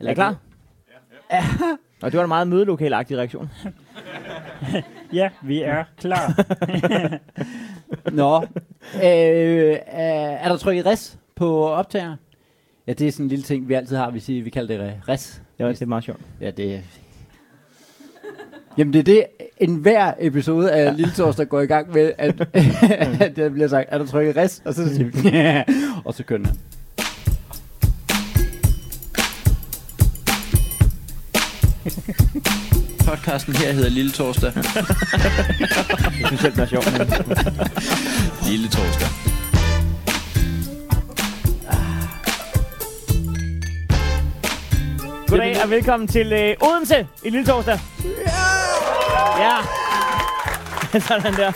Er I klar? Ja. Og det var en meget mødelokalagtig reaktion. Ja, vi er klar. Nå, øh, er der trykket res på optager? Ja, det er sådan en lille ting, vi altid har. Vi, siger, vi kalder det res. Det var det er meget sjovt. Ja, det er... Jamen det er det, en hver episode af ja. Lille Torsdag går i gang med, at, at der bliver sagt, er der trykket res? Og så siger vi, ja. og så kører den. Podcasten her hedder Lille Torsdag. Jeg synes selv, det er sjovt. Men... Lille Torsdag. Goddag og velkommen til øh, Odense i Lille Torsdag. Ja! Sådan der.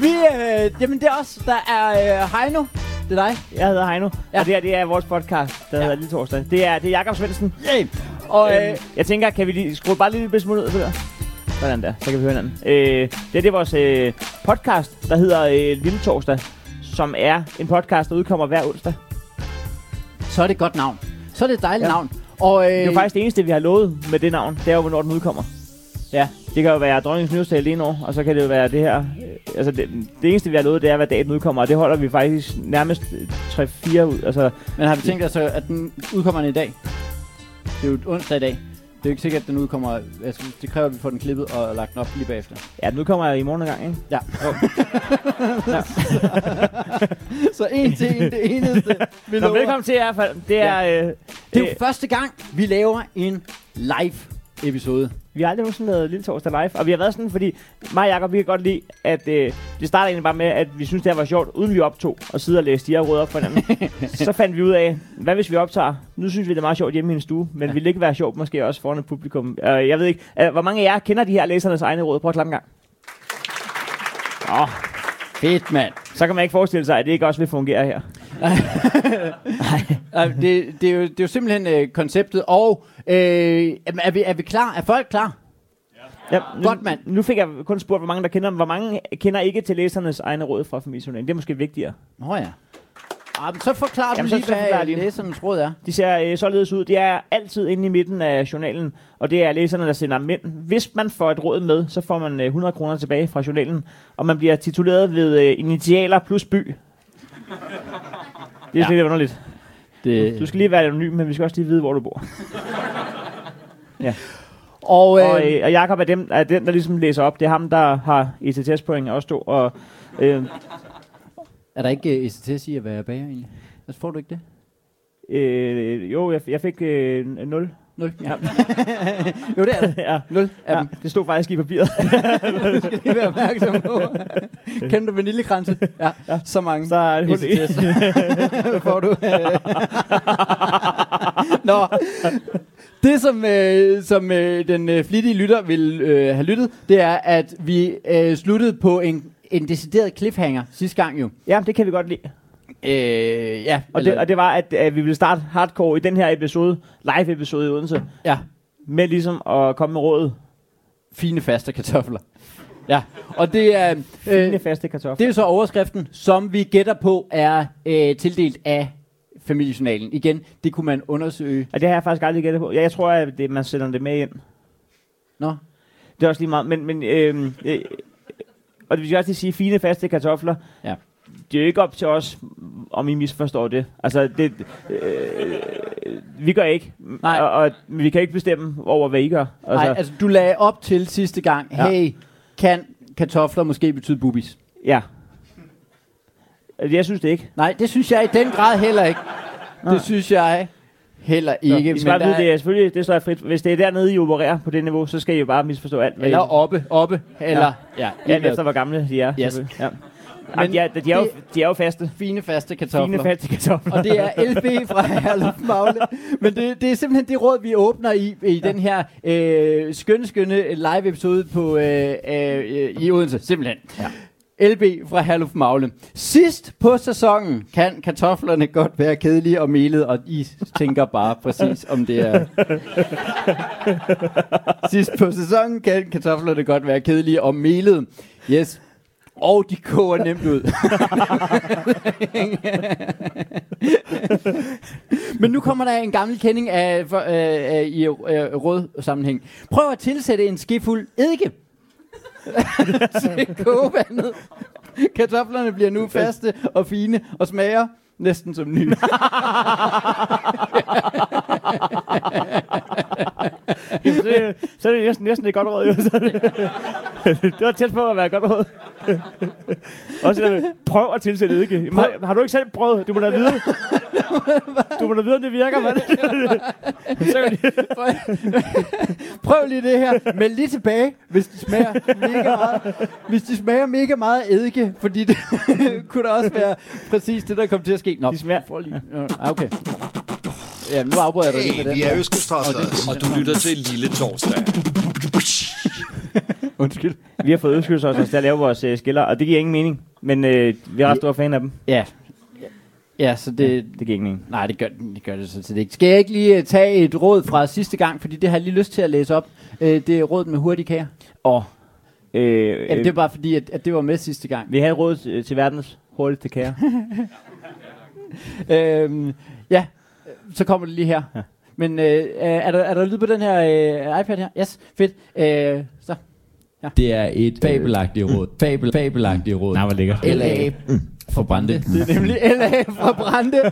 Vi, øh, jamen det er os, der er øh, Heino. Det er dig. Jeg hedder Heino, ja. Og det her det er vores podcast, der ja. hedder Lille Torsdag. Det er, det er Jakob Svendsen. Yay. Og øh, Øhm, jeg tænker, kan vi lige skrue bare lige lidt smule ud for det der? Sådan der, så kan vi høre hinanden. Øh, det, er, det er vores øh, podcast, der hedder øh, Lille Torsdag, som er en podcast, der udkommer hver onsdag. så er det et godt navn. Så er det et dejligt Ja. navn. Og, øh, Det er jo faktisk det eneste, vi har lovet med det navn. Det er jo, hvornår den udkommer. Ja. Det kan jo være dronningens det ene år, og så kan det jo være det her. øh, Altså, det, det eneste, vi har lovet, det er, hvad dagen udkommer, og det holder vi faktisk nærmest 3-4 ud. Altså, Men har vi tænkt os, at den udkommer i dag? Det er jo onsdag i dag. Det er jo ikke sikkert, at den udkommer... Altså, det kræver, at vi får den klippet og lagt den op lige bagefter. ja, den udkommer i morgen en gang, ikke? Ja. så en til en, det eneste, vi Nå, lover. velkommen til i hvert fald. Det er... Øh, Det er jo øh, første gang, vi laver en live episode. Vi har aldrig nogensinde lavet Lille Torsdag live, og vi har været sådan, fordi mig og Jacob, vi kan godt lide, at øh, det starter egentlig bare med, at vi synes, det her var sjovt, uden vi optog, og sidde og læse de her råd op for hinanden. så fandt vi ud af, hvad hvis vi optager? Nu synes vi, det er meget sjovt hjemme i en stue, men ja. ville det ikke være sjovt måske også foran et publikum? Uh, jeg ved ikke, uh, hvor mange af jer kender de her læsernes egne råd? Prøv at klappe en gang. Åh, Fedt, mand. så kan man ikke forestille sig, at det ikke også vil fungere her. Uh, det, det, er jo, det er jo simpelthen øh, konceptet, og øh, er, vi, er vi klar? Er folk klar? Ja, nu, Godt, mand. Nu fik jeg kun spurgt, hvor mange der kender dem. Hvor mange kender ikke til læsernes egne råd fra familiejournalen? Det er måske vigtigere. Nå ja. Ah, men så forklarer du Jamen, så- lige, så forklarer hvad lige. læsernes råd er. De ser øh, således ud. De er altid inde i midten af journalen, og det er læserne, der sender dem ind. Hvis man får et råd med, så får man øh, 100 kroner tilbage fra journalen, og man bliver tituleret ved øh, initialer plus by. Det er ja. lidt underligt. Det, Du skal lige være anonym, men vi skal også lige vide, hvor du bor. og, øh, Og, øh, og Jakob er, dem, er den, der ligesom læser op. Det er ham, der har ECTS-point også stå. Og, øh, er der ikke uh, ECTS i at være bager egentlig? Altså, får du ikke det? øh, jo, jeg, jeg fik øh, 0. Nul. Ja. jo, det er det. ja. Nul af ja, dem. det stod faktisk i papiret. Det skal lige være opmærksom på. Kender du vaniljekranse? Ja, ja, så mange. Så er det hul. ECTS. får du. Nå, det som, øh, som øh, den øh, flittige lytter vil øh, have lyttet, det er, at vi øh, sluttede på en, en decideret cliffhanger sidste gang jo. ja, det kan vi godt lide. Øh, ja, Og det, og det var, at, at vi ville starte hardcore i den her episode, live episode i Odense, ja, med ligesom at komme med rådet. fine faste kartofler. Ja, og det er, Fine øh, faste kartofler. det er så overskriften, som vi gætter på er øh, tildelt af familiejournalen. Igen, det kunne man undersøge. Og det har jeg faktisk aldrig gættet på. Ja, jeg tror, at det, man sender det med ind. Nå, Det er også lige meget. Men, men øh, øh, og det vil jeg også lige sige, fine faste kartofler. Ja. Det er jo ikke op til os, om I misforstår det. Altså, det, øh, vi gør ikke. Nej. Og, og vi kan ikke bestemme over, hvad I gør. altså, Nej, altså du lagde op til sidste gang, Ja. hey, kan kartofler måske betyde bubis? Ja. Jeg synes det ikke. Nej, det synes jeg i den grad heller ikke. Nej. Det synes jeg heller Ikke, ikke. I skal der vide, det er selvfølgelig, det står frit. Hvis det er dernede, I opererer på det niveau, så skal I jo bare misforstå alt. hvad I- Eller oppe, oppe, eller... Ja, ja Alt efter, hvor gamle de er. Yes. selvfølgelig. Ja. Men de er, de, er jo, de er jo faste. Fine faste kartofler. Fine faste kartofler. Og det er LB fra Herluf Magle. Men det, det er simpelthen det råd, vi åbner i, i den her øh, skønne, skønne live episode på, øh, øh, i Odense. Simpelthen. Ja. LB fra Herluf Magle. Sidst på sæsonen kan kartoflerne godt være kedelige og melet, og I tænker bare præcis, om det er... Sidst på sæsonen kan kartoflerne godt være kedelige og melet. Yes. Og de koger nemt ud. Men nu kommer der en gammel kending af, for, øh, øh, i øh, rød sammenhæng. Prøv at tilsætte en skefuld eddike til kogevandet. Kartoflerne bliver nu faste og fine og smager næsten som nye. Jamen, det, så er det næsten, næsten et godt råd. Jo. Så er det, det var tæt på at være et godt råd. Også der prøv at tilsætte eddike. Har, har, du ikke selv prøvet? Du må da vide. Du må da vide, om det virker, mand. Prøv lige det her. Meld lige tilbage, hvis de smager mega meget. Hvis de smager mega meget eddike, fordi det kunne da også være præcis det, der kom til at ske. Nå, de smager. prøv lige. Okay. Ja, nu afbryder jeg dig lige Hey, med vi den. er Østkystraster. Og du lytter til Lille Torsdag. Undskyld. vi har fået ødskyld os til at lave vores øh, skiller, og det giver ingen mening. Men øh, vi er ret store fan af dem. Ja. Ja, så det... Det giver ingen mening. Nej, det gør, det gør det sådan set ikke. Skal jeg ikke lige øh, tage et råd fra sidste gang, fordi det har jeg lige lyst til at læse op. Øh, det er rådet med hurtige kager. Og øh, Ja, det er bare fordi, at, at det var med sidste gang. vi havde råd til, til verdens hurtigste kære. Øhm, ja, så kommer det lige her. Ja. Men øh, er, der, er der lyd på den her øh, iPad her? Yes, fedt. Øh, så. Det er et fabelagtigt råd. Fabel, fabelagtigt råd. Nej, hvor lækkert. LA for Brande. Det er nemlig LA fra Brande.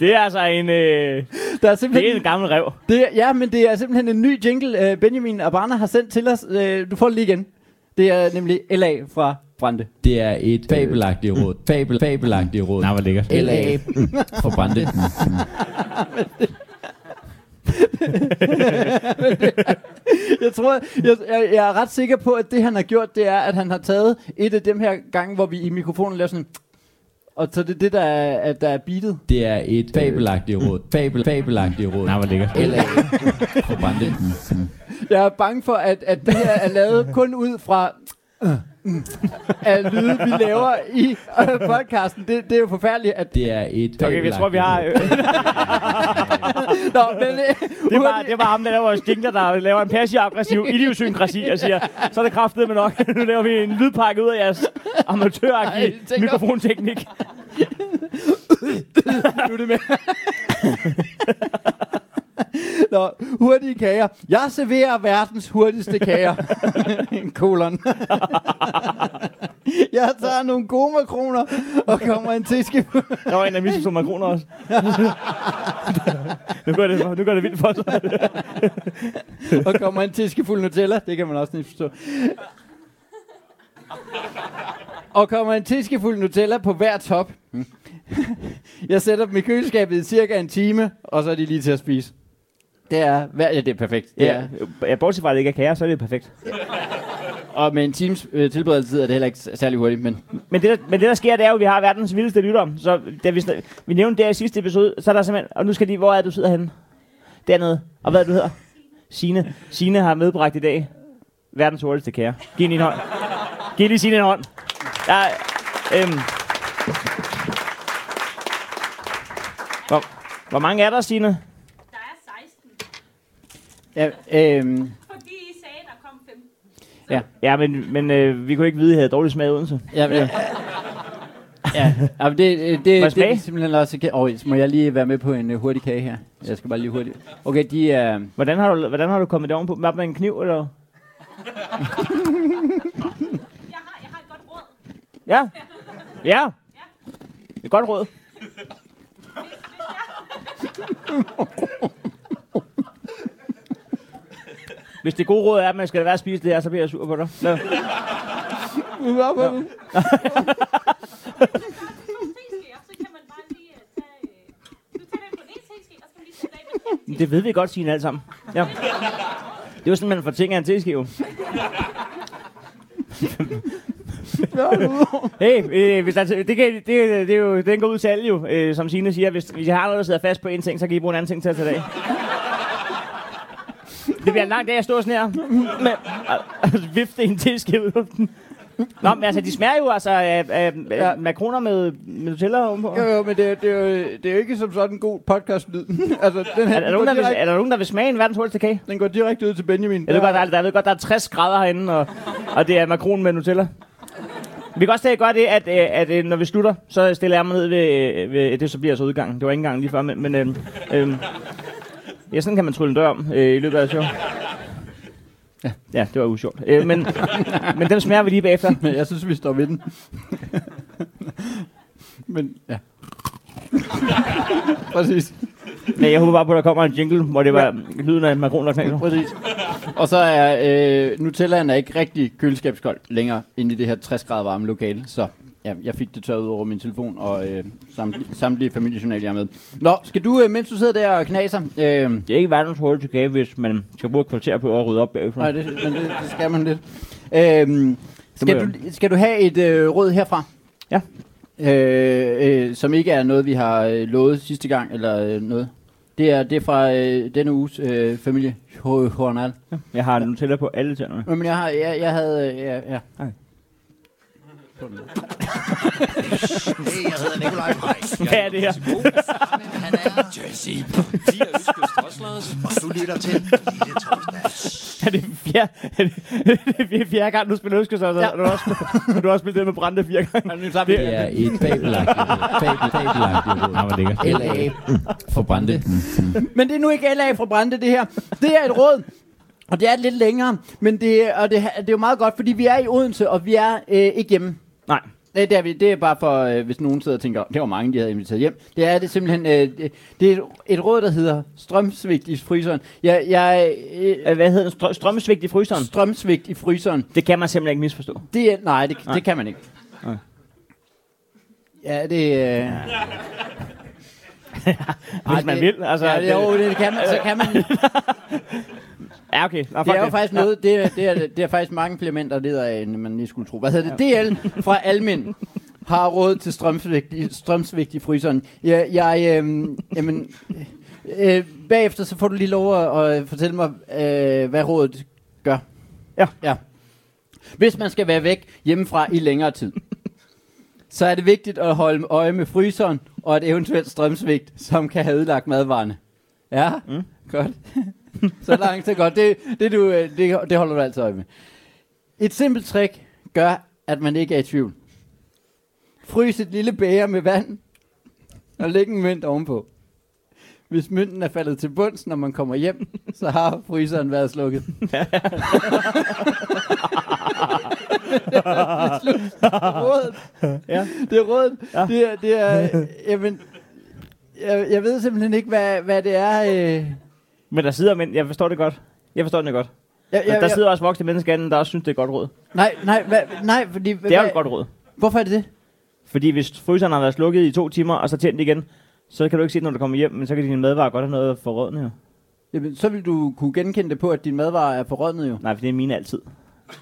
Det er altså en, øh, Der er det er simpelthen, en gammel rev. det er, ja, men det er simpelthen en ny jingle, øh, Benjamin Abana har sendt til os. Øh, du får det lige igen. Det er nemlig LA fra Brande. Det er et fabelagtigt råd. Fabel, fabelagtigt råd. Nej, hvor lækkert. LA for Brande. Jeg tror, jeg, jeg, jeg er ret sikker på, at det han har gjort, det er, at han har taget et af dem her gange, hvor vi i mikrofonen laver sådan og så det er det, der er, at der er beatet. Det er et fabelagtigt råd. Fabel, fabelagtigt råd. Nej, hvor lækkert. LA for Brande. Jeg er bange for, at, at det her er lavet kun ud fra af lyde, vi laver i øh, podcasten. Det, det er jo forfærdeligt, at... Det er et Okay, jeg tror, vi har... Øh, Nå, men, øh, det, bare, det bare ham, der laver jingler, der laver en passiv-aggressiv idiosynkrasi og siger, så er det kraftet med nok. nu laver vi en lydpakke ud af jeres amatøragtige mikrofonteknik. Nu er det med. Nå, hurtige kager. Jeg serverer verdens hurtigste kager. En kolon. Jeg tager nogle gode makroner og kommer en teske. Der var en, der misforstod makroner også. nu, gør det, nu gør det vildt for sig. og kommer en teskefuld Nutella. Det kan man også lige forstå. Og kommer en teskefuld Nutella på hver top. Jeg sætter dem i køleskabet i cirka en time, og så er de lige til at spise. Det er, hver, ja, det er perfekt. Det Ja, er, ja, bortset fra, at det ikke er kager, så er det perfekt. og med en times øh, tilberedelsestid er det heller ikke særlig hurtigt, men Men det, der, men det der sker, det er jo, at vi har verdens vildeste lytter. Så da vi, vi nævnte det i sidste episode, så er der simpelthen... Og nu skal de... Hvor er du sidder henne? Dernede. Og hvad er du hedder? Signe. Signe har medbragt i dag verdens hurtigste kære. Giv hende en hånd. Giv lige Signe en hånd. Der, er, øhm. hvor, hvor mange er der, Signe? Der 16, ja, øhm, fordi I sagde, der kom 15. Ja, men, men øh, vi kunne ikke vide, at I havde dårlig smag i Odense. ja, ja. Ja, ja men det, det, det, jeg det, smage? er simpelthen også... Åh, oh, må jeg lige være med på en uh, hurtig kage her? Jeg skal bare lige hurtigt. Okay, de er... Hvordan har du, hvordan har du kommet det ovenpå? Hvad med en kniv, eller? Jeg har, jeg har et godt råd. Ja. Ja. Det er godt råd. Hvis det gode råd er, at man skal lade være at spise det her, så bliver jeg sur på dig. Af med den. Det ved vi godt, Signe, alt sammen. Ja. Det er jo sådan, man får ting af en teskive. hey, øh, hvis der, det, kan, det, det, er jo, den går ud til alle jo, øh, som Signe siger. Hvis, hvis jeg har noget, der sidder fast på en ting, så kan I bruge en anden ting til at tage det af. Det bliver en lang dag at stå sådan her. Med, og vifte en teskive ud af luften. Nå, men altså, de smager jo altså af, af, af makroner med, med Nutella ovenpå. Jo, jo, men det, er- det, er jo, det er jo ikke som sådan en god podcast-lyd. altså, den, her, Er, er, der den, nogen, der vil, er der nogen, der vil smage en verdens hurtigste kage? den går direkte ud til Benjamin. Jeg ved, godt, der, er, jeg ved godt, der er 60 grader herinde, og, og det er makron med Nutella. Vi kan også tage gøre det, at, øh, at øh, når vi slutter, så stiller jeg mig ned ved, øh, ved det, så bliver så udgangen. Det var ikke engang lige før, men, men øh, øh, ja, sådan kan man trylle en dør om øh, i løbet af show. Ja. ja, det var usjovt. Øh, men, men den smager vi lige bagefter. Men jeg synes, vi står ved den. Men, ja. Præcis. Men jeg håber bare på, at der kommer en jingle, hvor det var ja. lyden af makron og knækker. Præcis. Og så er øh, Nutellaen er ikke rigtig køleskabskold længere inde i det her 60 grader varme lokale, så ja, jeg fik det tørret ud over min telefon, og øh, samtlige, samtlige familiejournaler, er med. Nå, skal du, øh, mens du sidder der og knaser, øh, Det er ikke verdens hurtige tilbage, hvis man skal bruge et kvarter på at rydde op bagefter. nej, det, men det, det skal man lidt. Øh, skal, du, skal du have et øh, råd herfra? Ja. Øh, øh, som ikke er noget, vi har øh, lovet sidste gang, eller øh, noget. Det er, det er fra øh, denne uges øh, familie Hornal. Jeg har Nutella på alle tænderne. Men jeg, har, jeg, jeg havde... øh, Ja, ja. Hey, jeg hedder Nikolaj Frejs. Hvad er det her? Han er Jesse. De er Østkyst Hoslers. og du lytter til Lille Torsdag. Er det fjerde, er det, det er fjerde gang, du spiller Østkyst, så ja. du har også, du har også spillet det med Brande fire gange. Nu tager vi Det er et fabelagtigt råd. Ah, hvor lækkert. LA for Brande. Men det er nu ikke LA fra Brande, det her. Det er et råd. Og det er lidt længere, men det, og det, det er jo meget godt, fordi vi er i Odense, og vi er øh, ikke hjemme. Nej. Det, det, er, vi, det er bare for, øh, hvis nogen sidder og tænker, det var mange, de havde inviteret hjem. Det er det simpelthen, øh, det, det er et, et råd, der hedder strømsvigt i fryseren. Jeg, jeg, øh, Øh, Hvad hedder den? Strø- strømmesvigt i fryseren? strømsvigt i fryseren. Det kan man simpelthen ikke misforstå. Det er, nej, det, Nej. det kan man ikke. Nej. Ja, det... Øh, Hvis man vil. Altså, ja, det, jo, det kan man, så kan man. Ja, okay. Nå, Det er jo faktisk noget, det er, det, er, det er faktisk mange flere der leder af, end man lige skulle tro. Hvad hedder det? DL fra Almin har råd til strømsvigt, i- strømsvigt i fryseren. Jeg, jeg øh, jamen, øh, bagefter så får du lige lov at, at fortælle mig, øh, hvad rådet gør. Ja. ja. Hvis man skal være væk hjemmefra i længere tid, så er det vigtigt at holde øje med fryseren og et eventuelt strømsvigt, som kan have ødelagt madvarerne. Ja, mm. godt. så langt, så godt. Det, det, du, øh, det, det holder du altid øje med. Et simpelt trick gør, at man ikke er i tvivl. Frys et lille bæger med vand, og læg en mønt ovenpå. Hvis mønten er faldet til bunds, når man kommer hjem, så har fryseren været slukket. rådet. Ja. Det er rådet. Ja. Det er, det er jamen, jeg, jeg ved simpelthen ikke, hvad, hvad det er. Øh. Men der sidder mænd, jeg forstår det godt. Jeg forstår det godt. Jeg, Ja, jeg, der jeg, sidder også voksne mennesker, anden, der også synes, det er et godt råd. nej, nej, hvad, nej, fordi... Det er jo et godt råd. Hvorfor er det det? Fordi hvis fryseren har været slukket i to timer, og så tændt igen, så kan du ikke se det, når du kommer hjem, men så kan dine madvarer godt have noget for rådene jo. Jamen, så vil du kunne genkende det på, at din madvarer er forrådnet jo. Nej, for det er mine altid.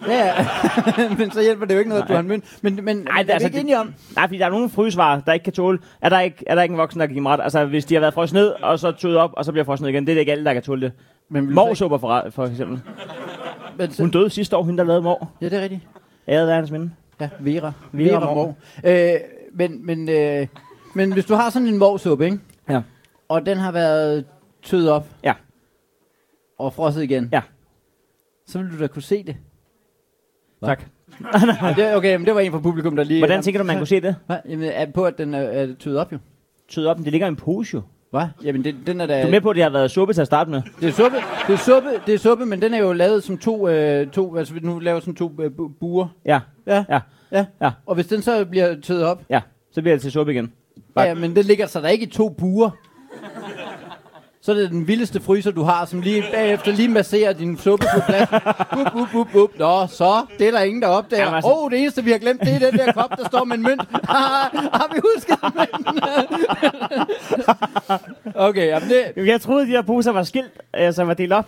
Ja, men så hjælper det jo ikke noget, at du har en mønt. Men, men Nej, er det er altså ikke det- enige om? Nej, fordi der er nogle frysvarer, der ikke kan tåle. Er der ikke, er der ikke en voksen, der kan give mig ret? Altså, hvis de har været frosset ned, og så tøet op, og så bliver frosset ned igen, det er det ikke alle, der kan tåle det. Men Morsupper for, for eksempel. Men, så, Hun døde sidste år, hende der lavede mor. ja, det er rigtigt. Æret være hans minde. Ja, Vera. Vera Vera Mor. Mor. Øh, men, men, øh, men hvis du har sådan en morsuppe, ikke? Ja. Og den har været tøet op. Ja. Og frosset igen. Ja. Så vil du da kunne se det. Tak. Ja, det okay, men det var en fra publikum, der lige... Hvordan tænker du, man kunne se det? Hvad? Jamen, er på, at den er, er op jo. Tøet op, men det ligger i en pose jo. Hvad? Jamen, det, den er da... Du er med på, at det har været suppe til at starte med? Det er suppe, det er suppe, det er suppe, men den er jo lavet som to, øh, to altså nu laver sådan to øh, bu- buer. Ja, Ja. Ja. ja. Ja. Og hvis den så bliver tøet op, ja. Så bliver det til suppe igen. ja, ja, men den ligger så der ikke i to buer. Så er det den vildeste fryser, du har, som lige bagefter lige masserer din suppe på plads. Bup, bup, bup, bup. Nå, så, det er der ingen, der opdager. Jamen, Åh, altså- oh, det eneste, vi har glemt, det er den der kop, der står med en mønt. har vi husket mønten? okay, jamen det... Jeg troede, de her poser var skilt, altså var delt op.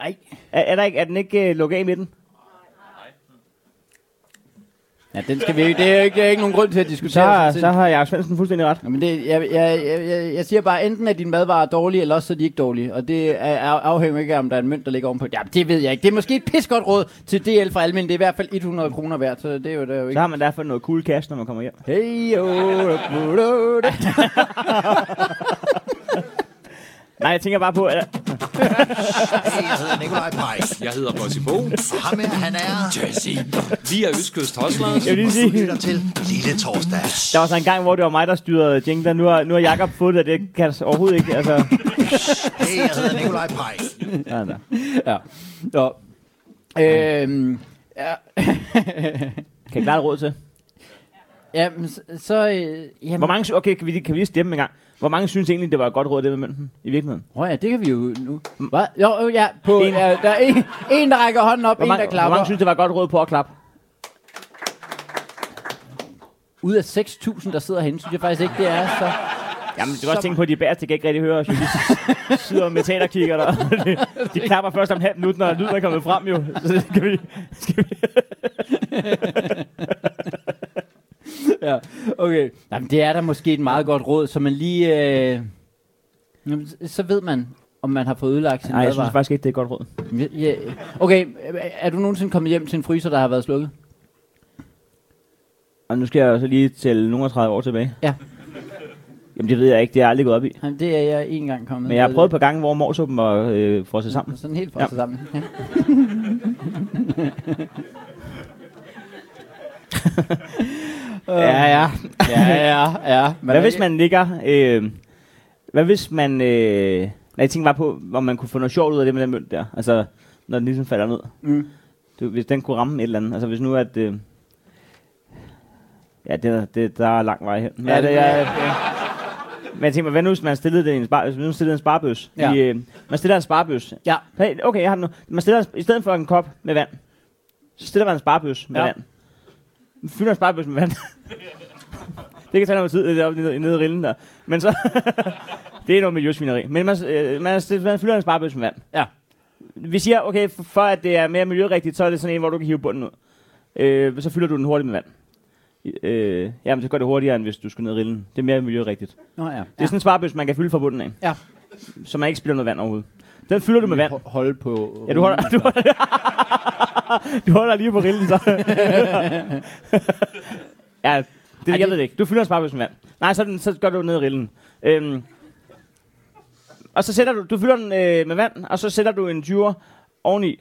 Ej. Er, er, der ikke, er den ikke uh, lukket af i midten? Ja, den skal vi ikke. Det er ikke, det er ikke nogen grund til at Så, diskutere. set. så har Jakob Svendsen fuldstændig ret. Nå, men det, jeg, jeg, jeg, jeg, jeg siger bare, enten er din madvarer dårlige, eller også så er de ikke dårlige. Og det er, er, afhænger ikke af, om der er en mønt, der ligger ovenpå. Ja, det ved jeg ikke. Det er måske et pissegodt råd til DL for almen. Det er i hvert fald 100 kroner værd, så det er jo, det er jo Så ikke... har man derfor noget cool cash, når man kommer hjem. Hey, oh, oh, oh, oh. Nej, jeg tænker bare på, at Hey, jeg hedder Nikolaj Pajk. Jeg hedder Bossy Bo. Og ham her, han er... Jesse. Vi er Østkyst Hoslers. Jeg vil lige sige, lytter til Lille Torsdag. der var så en gang, hvor det var mig, der styrede jingler. Nu har, nu har Jacob fået det, det kan jeg overhovedet ikke. Altså, Hey, jeg hedder Nikolaj Pajk. ja, ja. Ja. Nå. Øhm, ja. Kan I klare råd til? Ja, men så... så øh, jamen, Hvor mange, sy- okay, kan vi, lige- kan vi lige stemme en gang? Hvor mange synes egentlig, det var et godt råd, det med mønten, i virkeligheden? Åh ja, det kan vi jo nu. Hvad? Jo, jo, ja. På, en, ja, der er en, en, der rækker hånden op, Hvor en, mange, der hvor klapper. mange synes, det var et godt råd på at klappe? Ud af 6.000, der sidder herinde, synes jeg faktisk ikke, det er så... Jamen, du kan også tænke på, at de bagerste kan ikke rigtig høre os. jo. De sidder med teaterkigger der. De, klapper først om halv minut, når lyden er kommet frem, jo. Så skal vi... Skal vi Ja, okay. Jamen, det er da måske et meget godt råd, så man lige... Øh, jamen, så ved man, om man har fået ødelagt sin Nej, jeg synes madvarer. faktisk ikke, det er et godt råd. Ja, okay, er du nogensinde kommet hjem til en fryser, der har været slukket? Og nu skal jeg så lige tælle nogle af 30 år tilbage. Ja. Jamen, det ved jeg ikke. Det er jeg aldrig gået op i. Jamen, det er jeg en gang kommet. Men jeg har prøvet på gange, hvor morsuppen var øh, frosset sammen. Sådan helt for Ja. ja. sammen. Ja. Ja, ja. ja, ja, ja. Men Hvad hvis man ligger... Øh, hvad hvis man... Øh, jeg tænkte bare på, om man kunne få noget sjovt ud af det med den mønt der. Altså, når den ligesom falder ned. Mm. Du, hvis den kunne ramme et eller andet. Altså, hvis nu at... Øh, ja, det, er- det, der er lang vej. Men, Ja, det- jeg, jeg, men jeg tænker mig, hvad nu hvis man stillede det i en, spar, hvis man stillede en sparbøs? Ja. I, øh, man stiller en sparbøs. Ja. Okay, jeg har den nu. Man stiller, I stedet for en kop med vand, så stiller man en sparbøs med Ja. vand. Man fylder en sparbøs med vand. det kan tage noget tid, det er oppe nede, nede i rillen der. Men så... det er noget miljøsvineri. Men man, øh, man, man fylder en sparbøs med vand. Ja. Vi siger, okay, for, at det er mere miljørigtigt, så er det sådan en, hvor du kan hive bunden ud. Øh, så fylder du den hurtigt med vand. Øh, jamen, så går det hurtigere, end hvis du skal ned i rillen. Det er mere miljørigtigt. Nå ja. Det er sådan en sparbøs, man kan fylde fra bunden af. Ja. Så man ikke spiller noget vand overhovedet. Den fylder du med vand. Ho- Holde på... Ja, du holder, du holder, du holder lige på rillen, så. ja, det, jeg ved det ikke. Du fylder sparbøs med vand. Nej, så, den, så gør du ned i rillen. Øhm, og så sætter du, du fylder den øh, med vand, og så sætter du en 20'er oveni.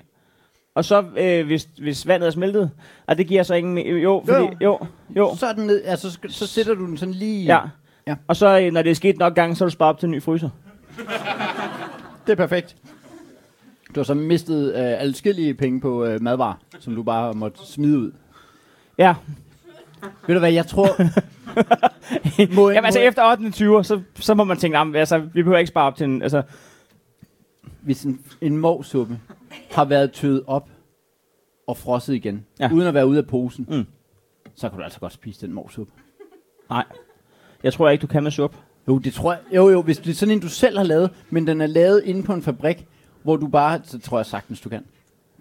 Og så, øh, hvis, hvis vandet er smeltet, og det giver så ingen... Jo, fordi, Jo. jo, jo. Så, den ned, altså, så, så sætter du den sådan lige... Ja. Ja. Og så, øh, når det er sket nok gange, så er du sparet op til en ny fryser. Det er perfekt. Du har så mistet øh, adskillige penge på øh, madvarer, som du bare måtte smide ud. Ja. Ved du hvad, jeg tror... må, Jamen altså efter 8. 20, så, så må man tænke, "Jamen, altså, vi behøver ikke spare op til en... Altså, hvis en, en morsuppe har været tøet op og frosset igen, ja. uden at være ude af posen, Mm. så kan du altså godt spise den morsuppe. nej. Jeg tror ikke, du kan med suppe. Jo, det tror jeg. Jo, jo, hvis det er sådan en, du selv har lavet, men den er lavet inde på en fabrik, hvor du bare, så tror jeg sagtens, du kan.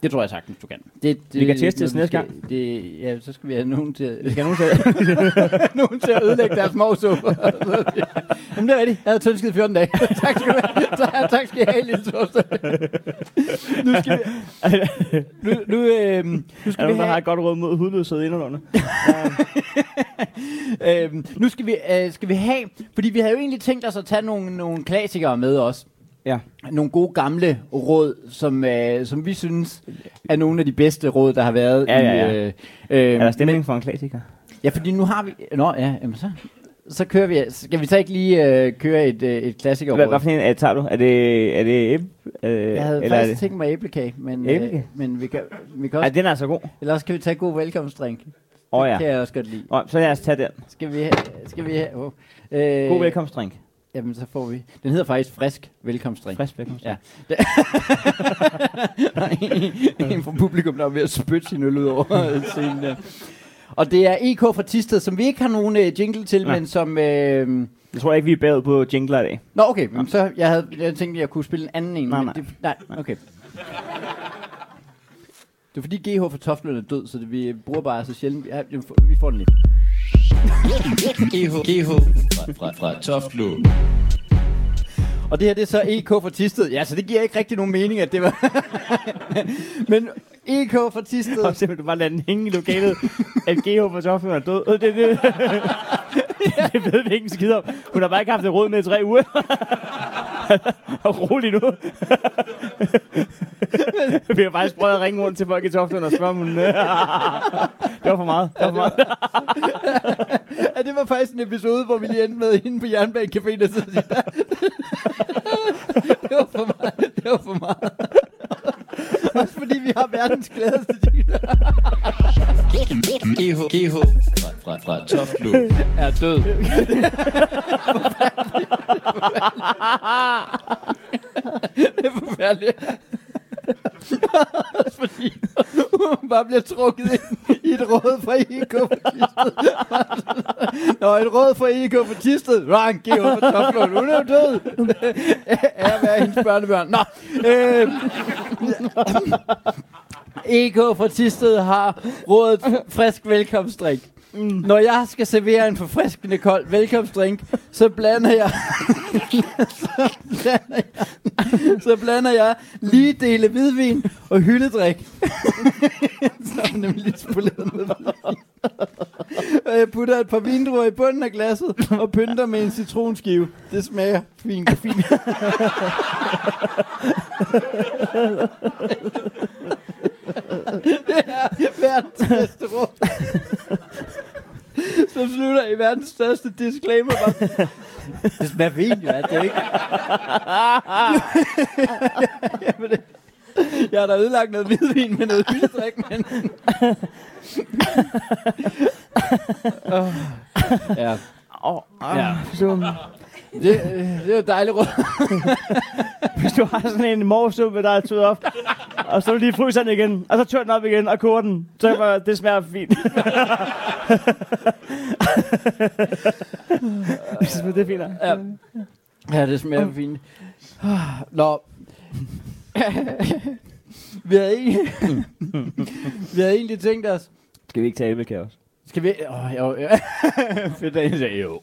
Det tror jeg sagtens, du kan. Det, det, Vi kan teste det næste skal- Det, ja, så skal vi have nogen til, vi skal have nogen til, nogen til at ødelægge deres morsuppe. Jamen, det er rigtigt. Jeg havde tønsket 14 dage. tak skal du have. Tak, tak skal I have, lille torsdag. nu skal vi... Nu, nu, øhm, nu Er skal der vi der har have... et godt råd mod hudløshed indenunder? Øhm, nu skal vi, øh, skal vi have... Fordi vi havde jo egentlig tænkt os at tage nogle, nogle klassikere med os. Ja. nogle gode gamle råd, som, øh, som vi synes er nogle af de bedste råd, der har været. Ja, ja, ja. I, øh, øh, Er der stemning for en klassiker? Ja, fordi nu har vi... Nå, ja, jamen så, så kører vi... Skal vi så ikke lige øh, køre et, øh, et klassikerråd? Hvad, hvad for en uh, tager du? Er det, er det æb? Øh, jeg havde eller er faktisk det? tænkt mig æblekage, men, øh, Æblekage? men vi kan, vi kan Ja, også... den er altså god. Eller også kan vi tage god velkomstdrink. Åh oh, Det ja. kan jeg også godt lide. Oh, så lad os tage den. Skal vi have... Skal vi have oh. øh, God velkomstdrink. Jamen, så får vi... Den hedder faktisk frisk velkomstdrink. Frisk velkomstdrink. Ja. en fra publikum, der er ved at spytte sin øl ud over scenen der. Og det er EK fra Tisted, som vi ikke har nogen øh, jingle til, Nej. men som... Øh... Jeg tror ikke, vi er bagud på jingler i dag. Nå, okay, men så jeg havde jeg tænkte, at jeg kunne spille en anden en. Nej, men nej. Det, nej, okay. Det er fordi GH for Toftlund er død, så det, vi bruger bare så sjældent. Ja, vi får den lige. GH, GH fra, fra, fra Toftlund. Og det her, det er så EK for Tisted. Ja, så det giver ikke rigtig nogen mening, at det var... men EK for Tisted... Og simpelthen, bare lader den hænge i lokalet, at GH for Toftlund er død. Øh, Det, det, det ved vi ikke en skid om. Hun har bare ikke haft et råd med i tre uger. Og rolig nu. Vi har faktisk prøvet at ringe rundt til folk i Toftund og spørge, men det var for meget. Det var for meget. Ja, det var faktisk en episode, hvor vi lige endte med hende på Jernbanecaféen, og så det var for meget. Det var for meget. Også fordi vi har verdens gladeste dealer. GH, GH fra, fra, fra Toftlund er død. Det er forfærdeligt. Også fordi bare bliver trukket ind i et råd fra IK for Tisted. Nå, et råd fra IK for Tisted. Rang, giv op for Toflund. Hun er jo død. Er hvad er hendes børnebørn? Nå. Øh, EK fra Tisted har rådet frisk velkomstdrik. Mm. Når jeg skal servere en forfriskende kold velkomstdrink, så blander jeg så blander jeg, så blander jeg lige dele hvidvin og hyldedrik. så er nemlig lidt spoleret med. Og jeg putter et par vindruer i bunden af glasset og pynter med en citronskive. Det smager fint. fint. det er verdens bedste råd. Som slutter i verdens største disclaimer. Bare. Det smager fint, jo. Er det ikke? Jamen, det, jeg har da ødelagt noget hvidvin med noget hyldedrik, men... oh. Ja, Oh, oh, Ja. Det, det er jo dejligt råd. hvis du har sådan en morsuppe, der er tøet op, og så lige fryser den igen, og så tør den op igen og koger den, så er bare, det smager fint. det smager det er fint. Ja. Ja, det smager fint. Nå. vi havde egentlig, vi havde egentlig tænkt os, Skal vi ikke tage æblekage også? Skal vi... Åh, oh, jo, jo. Fedt, I sagde jo.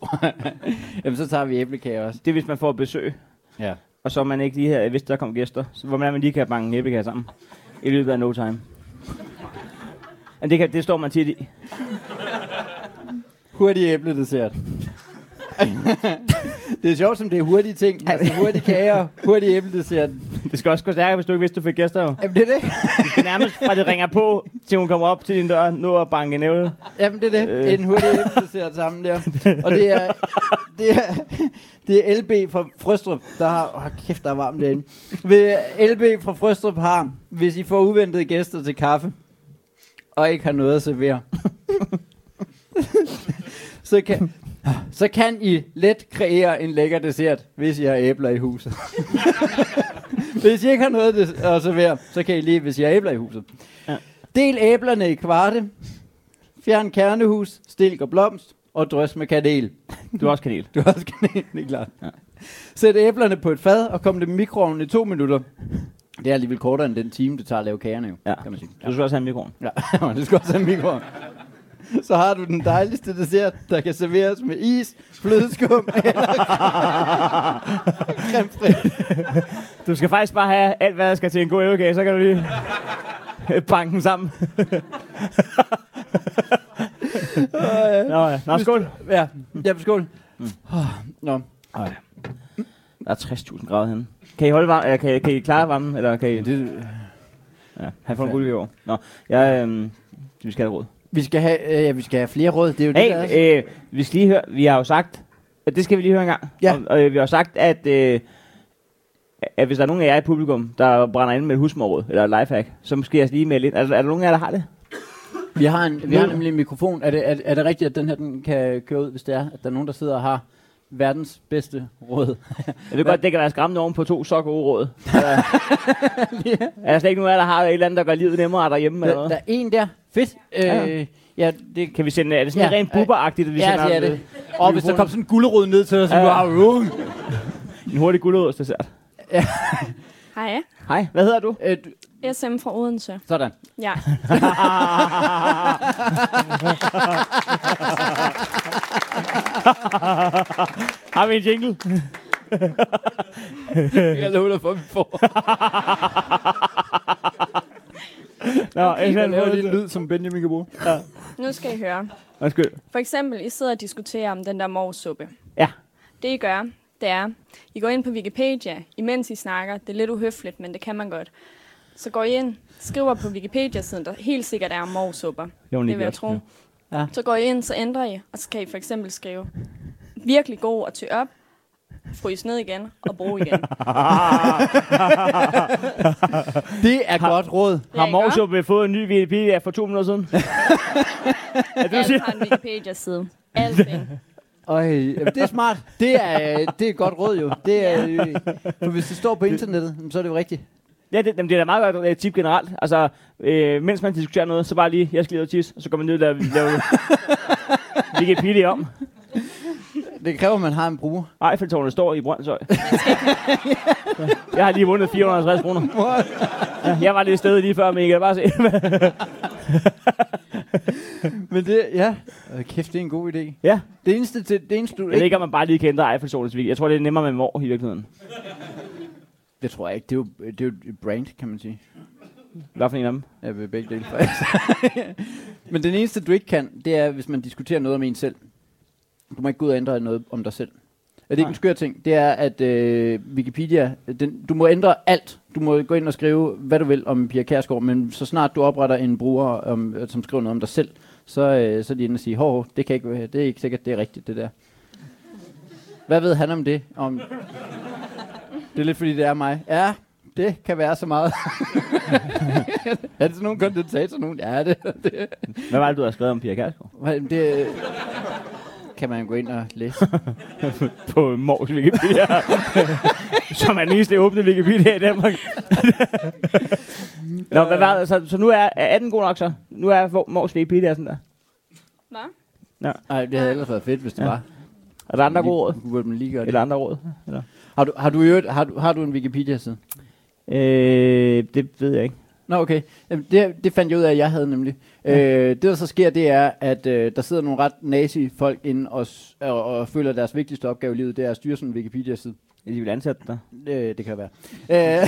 Jamen, så tager vi æblekage også. Det er, hvis man får besøg, Ja. og så er man ikke lige her, hvis der kommer gæster, så hvor man, lige kan banke en æblekage sammen i løbet af no time. Men det, kan, det står man tit i. Hurtig æbledessert. det er sjovt, som det er hurtige ting. Altså hurtige kager, hurtig æbledessert. Det skal også gå stærkere, hvis du ikke vidste, du fik gæster. Jo. Jamen, det er det. Det er nærmest fra det ringer på, til hun kommer op til din dør, nu og banke en æble. Jamen, det er det. Øh. En hurtig æbledessert sammen der. Og det er, det er, det er LB fra Frøstrup, der har... Åh, kæft, der er varmt derinde. Ved LB fra Frøstrup har, hvis I får uventede gæster til kaffe, og ikke har noget at servere, så kan, så kan I let kreere en lækker dessert, hvis I har æbler i huset. hvis I ikke har noget at servere, så kan I lige, hvis I har æbler i huset. Ja. Del æblerne i kvarte, fjern kernehus, stilk og blomst, og drys med kanel. Du har også kanel. Du har også kanel, det er klart. Ja. Sæt æblerne på et fad, og kom dem i mikroovnen i to minutter. Det er alligevel kortere end den time, det tager at lave kagerne jo, Ja. kan man sige. Du skal også have en mikroen. Ja, det skal også have mikroovn. Så har du den dejligste dessert, der kan serveres med is, flødeskum eller creme. Du skal faktisk bare have alt, hvad der skal til en god æblekage, så kan du lige banke dem sammen. Nå, ja. Nå, skål. Ja, ja skål. Oh, Nå. Ej. Der er 60.000 grader henne. Kan I holde varme, eller kan, I- kan I klare varmen, eller kan I... Det, Ja, han får en guld i år. Nå, jeg, øhm, vi skal have råd. Vi, skal have, øh, ja, vi skal have flere råd. Det er jo det, der er Hey, øh, vi skal lige høre, vi har jo sagt, at det skal vi lige høre en gang. Ja. Og, og øh, vi har sagt, at, øh, at hvis der er nogen af jer i publikum, der brænder ind med et husmorråd, eller et lifehack, så måske jeg lige melde ind. Er, der- er der nogen af jer, der har det? Vi har, en, vi har nemlig en mikrofon. Er det, er, er det rigtigt, at den her den kan køre ud, hvis det er, at der er nogen, der sidder og har verdens bedste råd? Jeg ved godt, det kan være skræmmende oven på to så gode råd. Er der, er der slet ikke nogen af der har et eller andet, der gør livet nemmere derhjemme? Eller Der, noget? der er en der. Fedt. Øh, Ja. ja, det Kan vi sende, er det sådan Ja, ja, rent buberagtigt, at vi ja, sender det er en, det. Og hvis der kom sådan en gulerod ned til os, så Ja. ja. wow, en hurtig guldårsdessert? Hej, Hej, hvad hedder du? øh, du- SM fra Odense. Sådan. Ja. Har vi en jingle? Jeg lover dig for, at vi får. Nå, Jeg jeg laver lidt lyd, som Benjamin kan bruge. Nu skal I høre. Undskyld. For eksempel, I sidder og diskuterer om den der morsuppe. Ja. Det I gør, det er, I går ind på Wikipedia, imens I snakker. Det er lidt uhøfligt, men det kan man godt. Så går I ind, skriver på Wikipedia-siden, der helt sikkert er. Det var Det vil jeg tro. Ja. Så går I ind, så ændrer I, og så kan I for eksempel skrive, virkelig god og tø op, fryse ned igen og bruge igen. Det er godt råd. Har godt? Morsup fået en ny Wikipedia for to minutter siden? er det, du Alt siger? har en Wikipedia-side. Alting. Øj, det er smart. Det er, det er et godt råd jo. Det er, øh, for hvis det står på internettet, så er det jo rigtigt. Ja, det, jamen, det er da meget godt øh, tip generelt. Altså, øh, mens man diskuterer noget, så bare lige, jeg skal lige ud og tisse, og så går man ned og laver lave Wikipedia om. Det kræver, at man har en bruger. Eiffeltårnet står i Brøndshøj. jeg har lige vundet 450 kroner. Ja, jeg var lidt sted lige før, men I kan bare se. Men det, ja. Øh, Kæft, det er en god idé. ja, Det eneste, til, det eneste du jeg ved ikke... ikke, om man bare lige kan ændre Eiffeltårnets. Jeg tror, det er nemmere med mor i virkeligheden. Det tror jeg ikke. Det er jo, det er jo et brand, kan man sige. Hvad for en af dem? Jeg vil begge dele faktisk. Men den eneste, du ikke kan, det er, hvis man diskuterer noget om en selv. Du må ikke gå ud og ændre noget om dig selv. Er det ikke en skør ting? Det er, at øh, Wikipedia, den, du må ændre alt. Du må gå ind og skrive, hvad du vil om Pia Kærsgaard, men så snart du opretter en bruger, om, som skriver noget om dig selv, så, øh, så er de inde og sige, hov, det, kan ikke, være- det er ikke sikkert, det er rigtigt, det der. Hvad ved han om det? Om det er lidt fordi, det er mig. Ja, det kan være så meget. er det sådan nogle kondensator nogen? Ja, det, det, Hvad var det, du har skrevet om Pia Kærsgaard? det, det kan man gå ind og læse. På Mors Wikipedia. Som er den eneste åbne Wikipedia i Danmark. Nå, hvad var det? Så, så nu er, er den god nok så? Nu er Mors Wikipedia sådan der. Hvad? Nej, det havde ellers været fedt, hvis det Ja. var. Er der andre gode råd? Burde man lige gøre det. Eller andre råd? Eller? Har du, har, du, øvrigt- har, du, har du en Wikipedia-side? Øh, det ved jeg ikke. Nå, okay. Jamen, det, det fandt jeg ud af, at jeg havde nemlig. Ja. Øh, det, der så sker, det er, at øh, der sidder nogle ret nazi-folk inde og, og, og føler, at deres vigtigste opgave i livet, det er at styre sådan en Wikipedia-side. De vil ansætte dig. Øh, det kan være. Øh,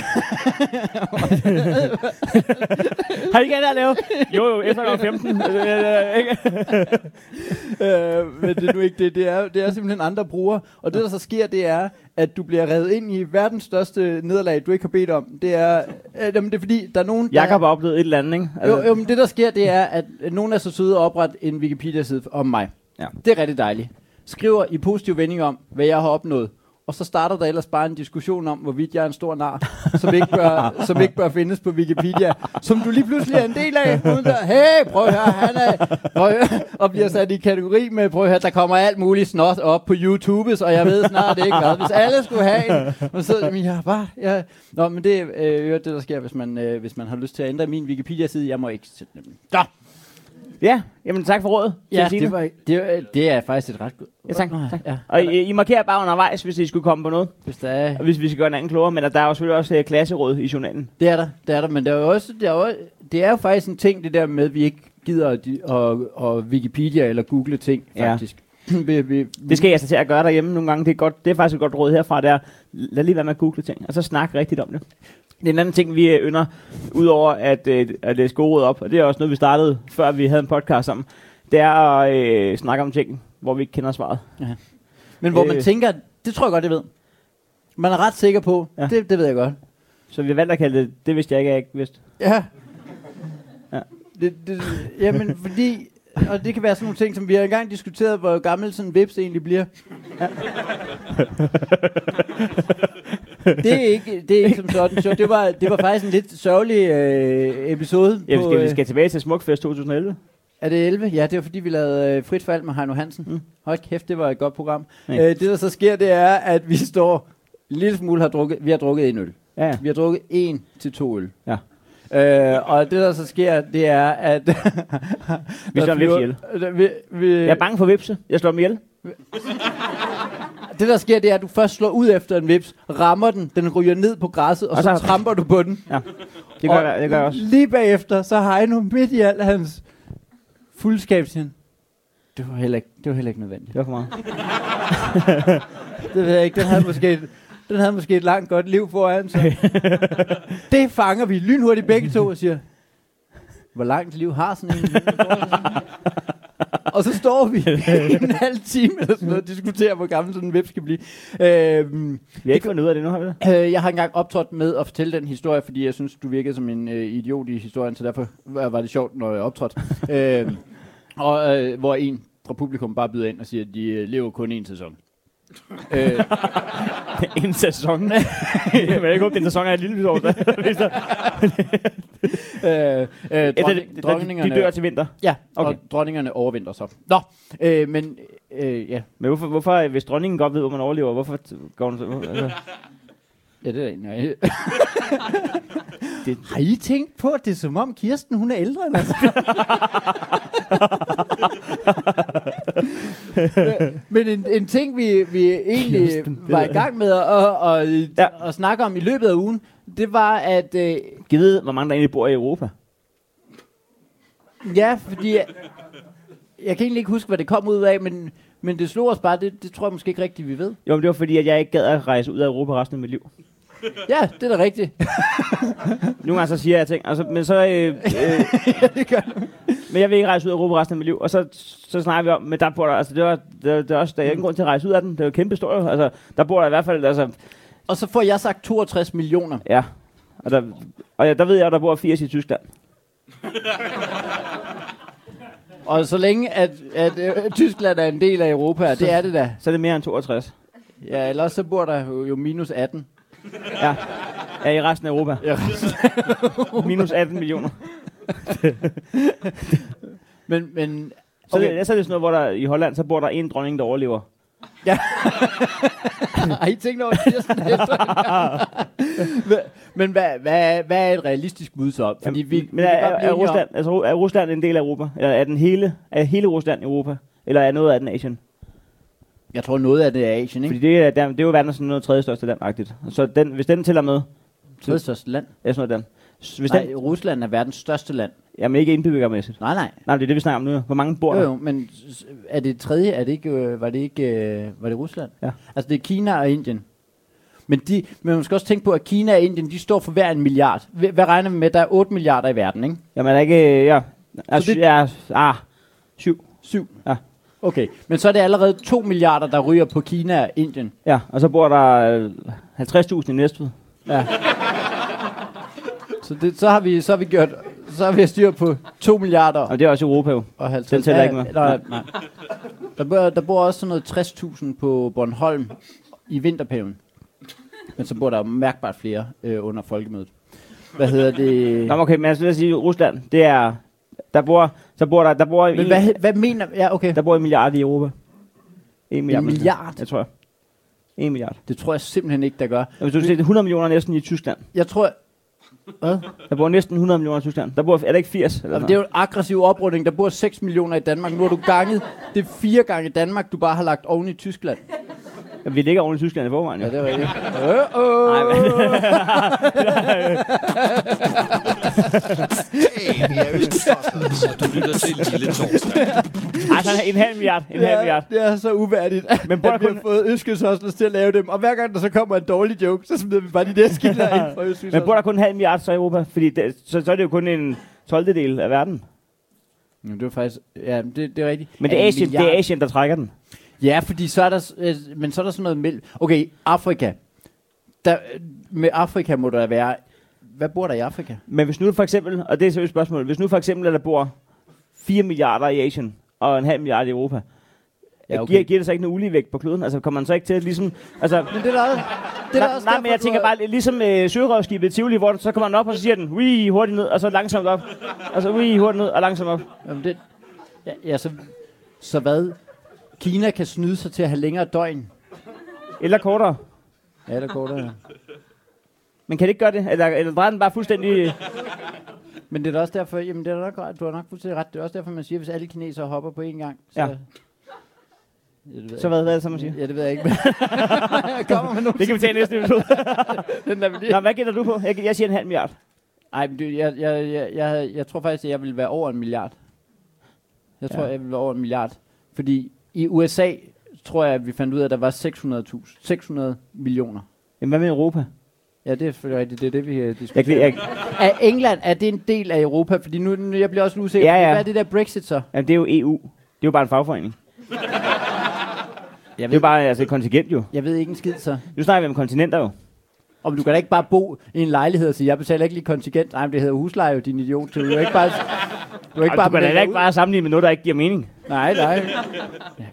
Har I ikke andet at lave? Jo, jo, efter kl. 15. Øh, øh, ikke? øh, men det er nu ikke det. Det er, det er simpelthen andre brugere. Og det, der så sker, det er, at du bliver reddet ind i verdens største nederlag, du ikke har bedt om. Det er, øh, jamen, det er fordi, der er nogen... der- Jakob har oplevet et eller andet, ikke? Jo, jo, men det der sker, det er, at nogen er så søde at oprette en Wikipedia-side om mig. Ja. Det er rigtig dejligt. Skriver i positiv vending om, hvad jeg har opnået. Og så starter der ellers bare en diskussion om, hvorvidt jeg er en stor nar, som ikke bør, som ikke bør findes på Wikipedia, som du lige pludselig er en del af. Uden der, hey, prøv at høre, han er, prøv at høre, og bliver sat i kategori med, prøv at høre, der kommer alt muligt snot op på YouTube, og jeg ved snart ikke hvad. Hvis alle skulle have en, og så, jamen, jeg bare, jeg, Nå, men det er øh, det, der sker, hvis man, øh, hvis man har lyst til at ændre min Wikipedia-side. Jeg må ikke sætte den. Så. Ja, jamen tak for rådet. Ja, det, var, det, er- det er faktisk et ret godt. Ja, tak, tak. Ja, Og I, I markerer bare undervejs, hvis I skulle komme på noget. hvis der er, Og hvis vi skal gøre en anden klogere. Men der er jo selvfølgelig også uh, klasseråd i journalen. det er der, det er der, men der er jo også, der er jo, det er jo faktisk en ting, det der med, at vi ikke gider at, at, at Wikipedia eller google ting, Ja. faktisk. vi, vi, Det skal jeg så til at gøre derhjemme nogle gange. Det er, godt, det er faktisk et godt råd herfra. Det er, lad lige være med at google ting. Og så snak rigtigt om det. Det er en anden ting, vi øh, ynder, udover at, øh, at læse gode råd op. Og det er også noget, vi startede, før vi havde en podcast om. Det er at øh, snakke om ting, hvor vi ikke kender svaret. Men hvor man Øh. tænker, det tror jeg godt, jeg ved. Man er ret sikker på, Ja. ja. det, det ved jeg godt. Så vi har valgt at kalde det, det vidste jeg ikke, jeg ikke vidste. Ja. Ja. Det, det, jamen, fordi... Og det kan være sådan nogle ting, som vi har engang diskuteret, hvor gammel sådan en vips egentlig bliver. Ja. det, er ikke, det er ikke som sådan. Så det var, det var faktisk en lidt sørgelig øh, episode. Ja, vi på, skal, vi øh, skal tilbage til Smukfest 2011. Er det 11? Ja, det var fordi, vi lavede øh, Frit Fald med Heino Hansen. Mm. Hold kæft, det var et godt program. Ja. Øh, det, der så sker, det er, at vi står en lille smule har drukket, vi har drukket en øl. Ja. Vi har drukket en til to øl. Ja. Øh, og det, der så sker, det er, at... Vi slår en vips ihjel. Vi, vi, Jeg er bange for vipse. Jeg slår dem ihjel. det, der sker, det er, at du først slår ud efter en vips, rammer den, den ryger ned på græsset, og, Og så, så- tramper du på den. Ja, det gør, og jeg, det gør jeg også. Lige bagefter, så har jeg nu midt i al hans fuldskab, han, det var heller ikke, det var heller ikke nødvendigt. Det var for meget. Det ved jeg ikke. Den havde måske et, den havde måske et langt godt liv foran sig. det fanger vi lynhurtigt begge to og siger, hvor langt liv har sådan en? Og så står vi en halv time eller sådan noget, og diskuterer, hvor gammel sådan en web skal blive. Øhm, Vi har ikke fundet ud af det nu, har vi det? Øh, jeg har engang optrådt med at fortælle den historie, fordi jeg synes, du virkede som en øh, idiot i historien, så derfor var det sjovt, når jeg optrådte. øh, og øh, hvor en fra publikum bare byder ind og siger, at de øh, lever kun en sæson. Øh, en sæson. jeg vil ikke håbe, den sæson er et lille år. Hvis der- øh, øh, de, dronningerne, de dør til vinter. Ja, Okay. og dronningerne overvinder så. Nå, øh, men øh, ja. Men hvorfor, hvorfor, hvis dronningen godt ved, hvor man overlever, hvorfor går hun så... Altså, Ja, det er nej. Det, har I tænkt på, at det er som om Kirsten, hun er ældre end os? Men en, en ting, vi, vi egentlig var i gang med at, at, at, Ja. ja. at snakke om i løbet af ugen, det var, at øh, Giv ved, hvor mange der egentlig bor i Europa. ja, fordi jeg, jeg kan egentlig ikke huske, hvad det kom ud af, men, men det slog os bare, det, det tror jeg måske ikke rigtigt, vi ved. Jo, men det var fordi, at jeg ikke gad at rejse ud af Europa resten af mit liv. Ja, det er da rigtigt. Nogle gange så siger jeg ting, altså, men så... Øh, øh, men jeg vil ikke rejse ud af Europa resten af mit liv. Og så, så snakker vi om, men der bor der, altså det var, der, der er også, der er ingen grund til at rejse ud af den. Det er jo kæmpe stor, altså der bor der i hvert fald, altså, Og så får jeg sagt 62 millioner. ja. Og der, og ja, der ved jeg, at der bor 80 i Tyskland. Og så længe, at, at øh, Tyskland er en del af Europa, og det er det da. Så er det mere end 62. Ja, ellers så bor der jo minus 18. Ja. Ja, i resten af Europa. Ja. Minus 18 millioner. Men, men Så, Okay. okay. det, så er det sådan noget, hvor der i Holland, så bor der en dronning, der overlever. har I tænkt over Kirsten efter? Men- hvad, hvad, hvad er et realistisk bud så? Fordi vi, vi Men er, er, er, Rusland, altså, er Rusland en del af Europa? Eller er, den hele, er hele Rusland Europa? Eller er noget af den Asien? Jeg tror noget af det er Asien, ikke? Fordi det er, der, det er jo verdens sådan noget tredje største land-agtigt. Så den, hvis den tæller med, Tredje største land. er sådan noget den. Hvis Nej, den, Rusland er verdens største land. jamen ikke indbyggermæssigt. Nej, nej. Nej, det er det, vi snakker om nu. Hvor mange bor Jo, der? jo, men er det tredje, er det ikke, øh, var det ikke, øh, var det Rusland? Ja. Altså det er Kina og Indien. Men, de, men man skal også tænke på, at Kina og Indien, de står for hver en milliard. Hvad, regner vi med? Der er 8 milliarder i verden, ikke? Jamen er der ikke... Ja, altså, det- ja, ah, syv. 7. Ja. Okay, men så er det allerede 2 milliarder, der ryger på Kina og Indien. Ja, og så bor der øh, 50.000 i Næstved. Ja. så, det, så, har vi, så har vi gjort, så har vi styr på 2 milliarder Og det er også Europa jo. og 50. Den tæller ikke med. Nej, nej. Der, bor, der bor også sådan noget 60.000 på Bornholm i vinterperioden. Men så bor der mærkbart flere øh, under folkemødet. Hvad hedder det? Nå, men okay, men lad os sige, Rusland, det er... Der bor, så bor der, der bor, Men en, hvad, hvad mener... Ja, okay. der bor en milliard i Europa. En milliard. En milliard? Jeg tror. En milliard. Det tror jeg simpelthen ikke, der gør. Hvis du ser, det er 100 millioner næsten i Tyskland. Jeg tror... Hvad? Der bor næsten 100 millioner i Tyskland. Der bor, er der ikke 80? Eller Jamen, det er jo en aggressiv oprydning. Der bor 6 millioner i Danmark. Nu har du ganget... Det fire gange Danmark, du bare har lagt oven i Tyskland. Ja, vi ligger oven i Tyskland i forvejen, jo. Ja, det er rigtigt. Øh, øh. Nej, men, Østkyst Du lytter til Lille Torsdag. altså en halv milliard. En halv det, milliard. det er så uværdigt, Men at vi kun- har fået Østkyst Hostlers til at lave dem. Og hver gang der så kommer en dårlig joke, så smider vi bare de der skiller ind fra Østkyst Men bor der kun en halv milliard så i Europa? Fordi det, så, så er det jo kun en 12. del af verden. Jamen, det var faktisk... Ja, det, det er rigtigt. Men det er, en Asien, det er Asien, der trækker den. Ja, fordi så er der, øh, men så er der sådan noget mellem... Okay, Afrika. Der, med Afrika må der være... Hvad bor der i Afrika? Men hvis nu for eksempel, og det er et spørgsmål, hvis nu for eksempel, at der bor 4 milliarder i Asien, og en halv milliard i Europa, Ja, okay. giver, giver det så ikke en uligevægt på kloden? Altså kommer man så ikke til at ligesom... Altså, Men det er der, det er der nej, også nej, men jeg tænker bare ligesom øh, sørøvskibet i Tivoli, hvor så kommer man op, og så siger den, ui, hurtigt ned, og så langsomt op. Og så ui, hurtigt ned, og langsomt op. Jamen, det, ja, ja, så, så hvad? Kina kan snyde sig til at have længere døgn. Eller kortere. Ja, der går der. Men kan det ikke gøre det? Eller, eller drejer den bare fuldstændig... Men det er da også derfor, jamen det er da nok, du har nok fuldstændig ret. Det er også derfor, man siger, hvis alle kinesere hopper på én gang. Så, Ja. ja det Så hvad, hvad er det så, man siger? Ja, det ved jeg ikke. kommer med nogen. Det kan vi tage næste episode. Den der, Nå, hvad gætter du på? Jeg, jeg siger en halv milliard. Ej, men det, jeg, jeg, jeg, jeg, jeg tror faktisk, at jeg vil være over en milliard. Jeg tror, Ja. ja. jeg vil være over en milliard. Fordi i USA tror jeg, at vi fandt ud af, at der var 600.000. 600 millioner. Jamen, hvad med Europa? Ja, det er selvfølgelig rigtigt. Det er det, vi Jeg, diskuterer. jeg, Er England, er det en del af Europa? Fordi nu, nu jeg bliver også usikker. Ja, ja. Hvad er det der Brexit så? jamen, det er jo EU. Det er jo bare en fagforening. Jeg Det er ved, jo bare altså, et kontingent jo. jeg ved ikke en skid så. Nu snakker vi om kontinenter jo. Om du kan da ikke bare bo i en lejlighed og sige, jeg betaler ikke lige kontingent. Nej, men det hedder husleje jo, din idiot. Du kan ikke bare... Du kan ikke Ej, bare du kan da ikke ud. bare sammenligne med noget, der ikke giver mening. Nej, nej.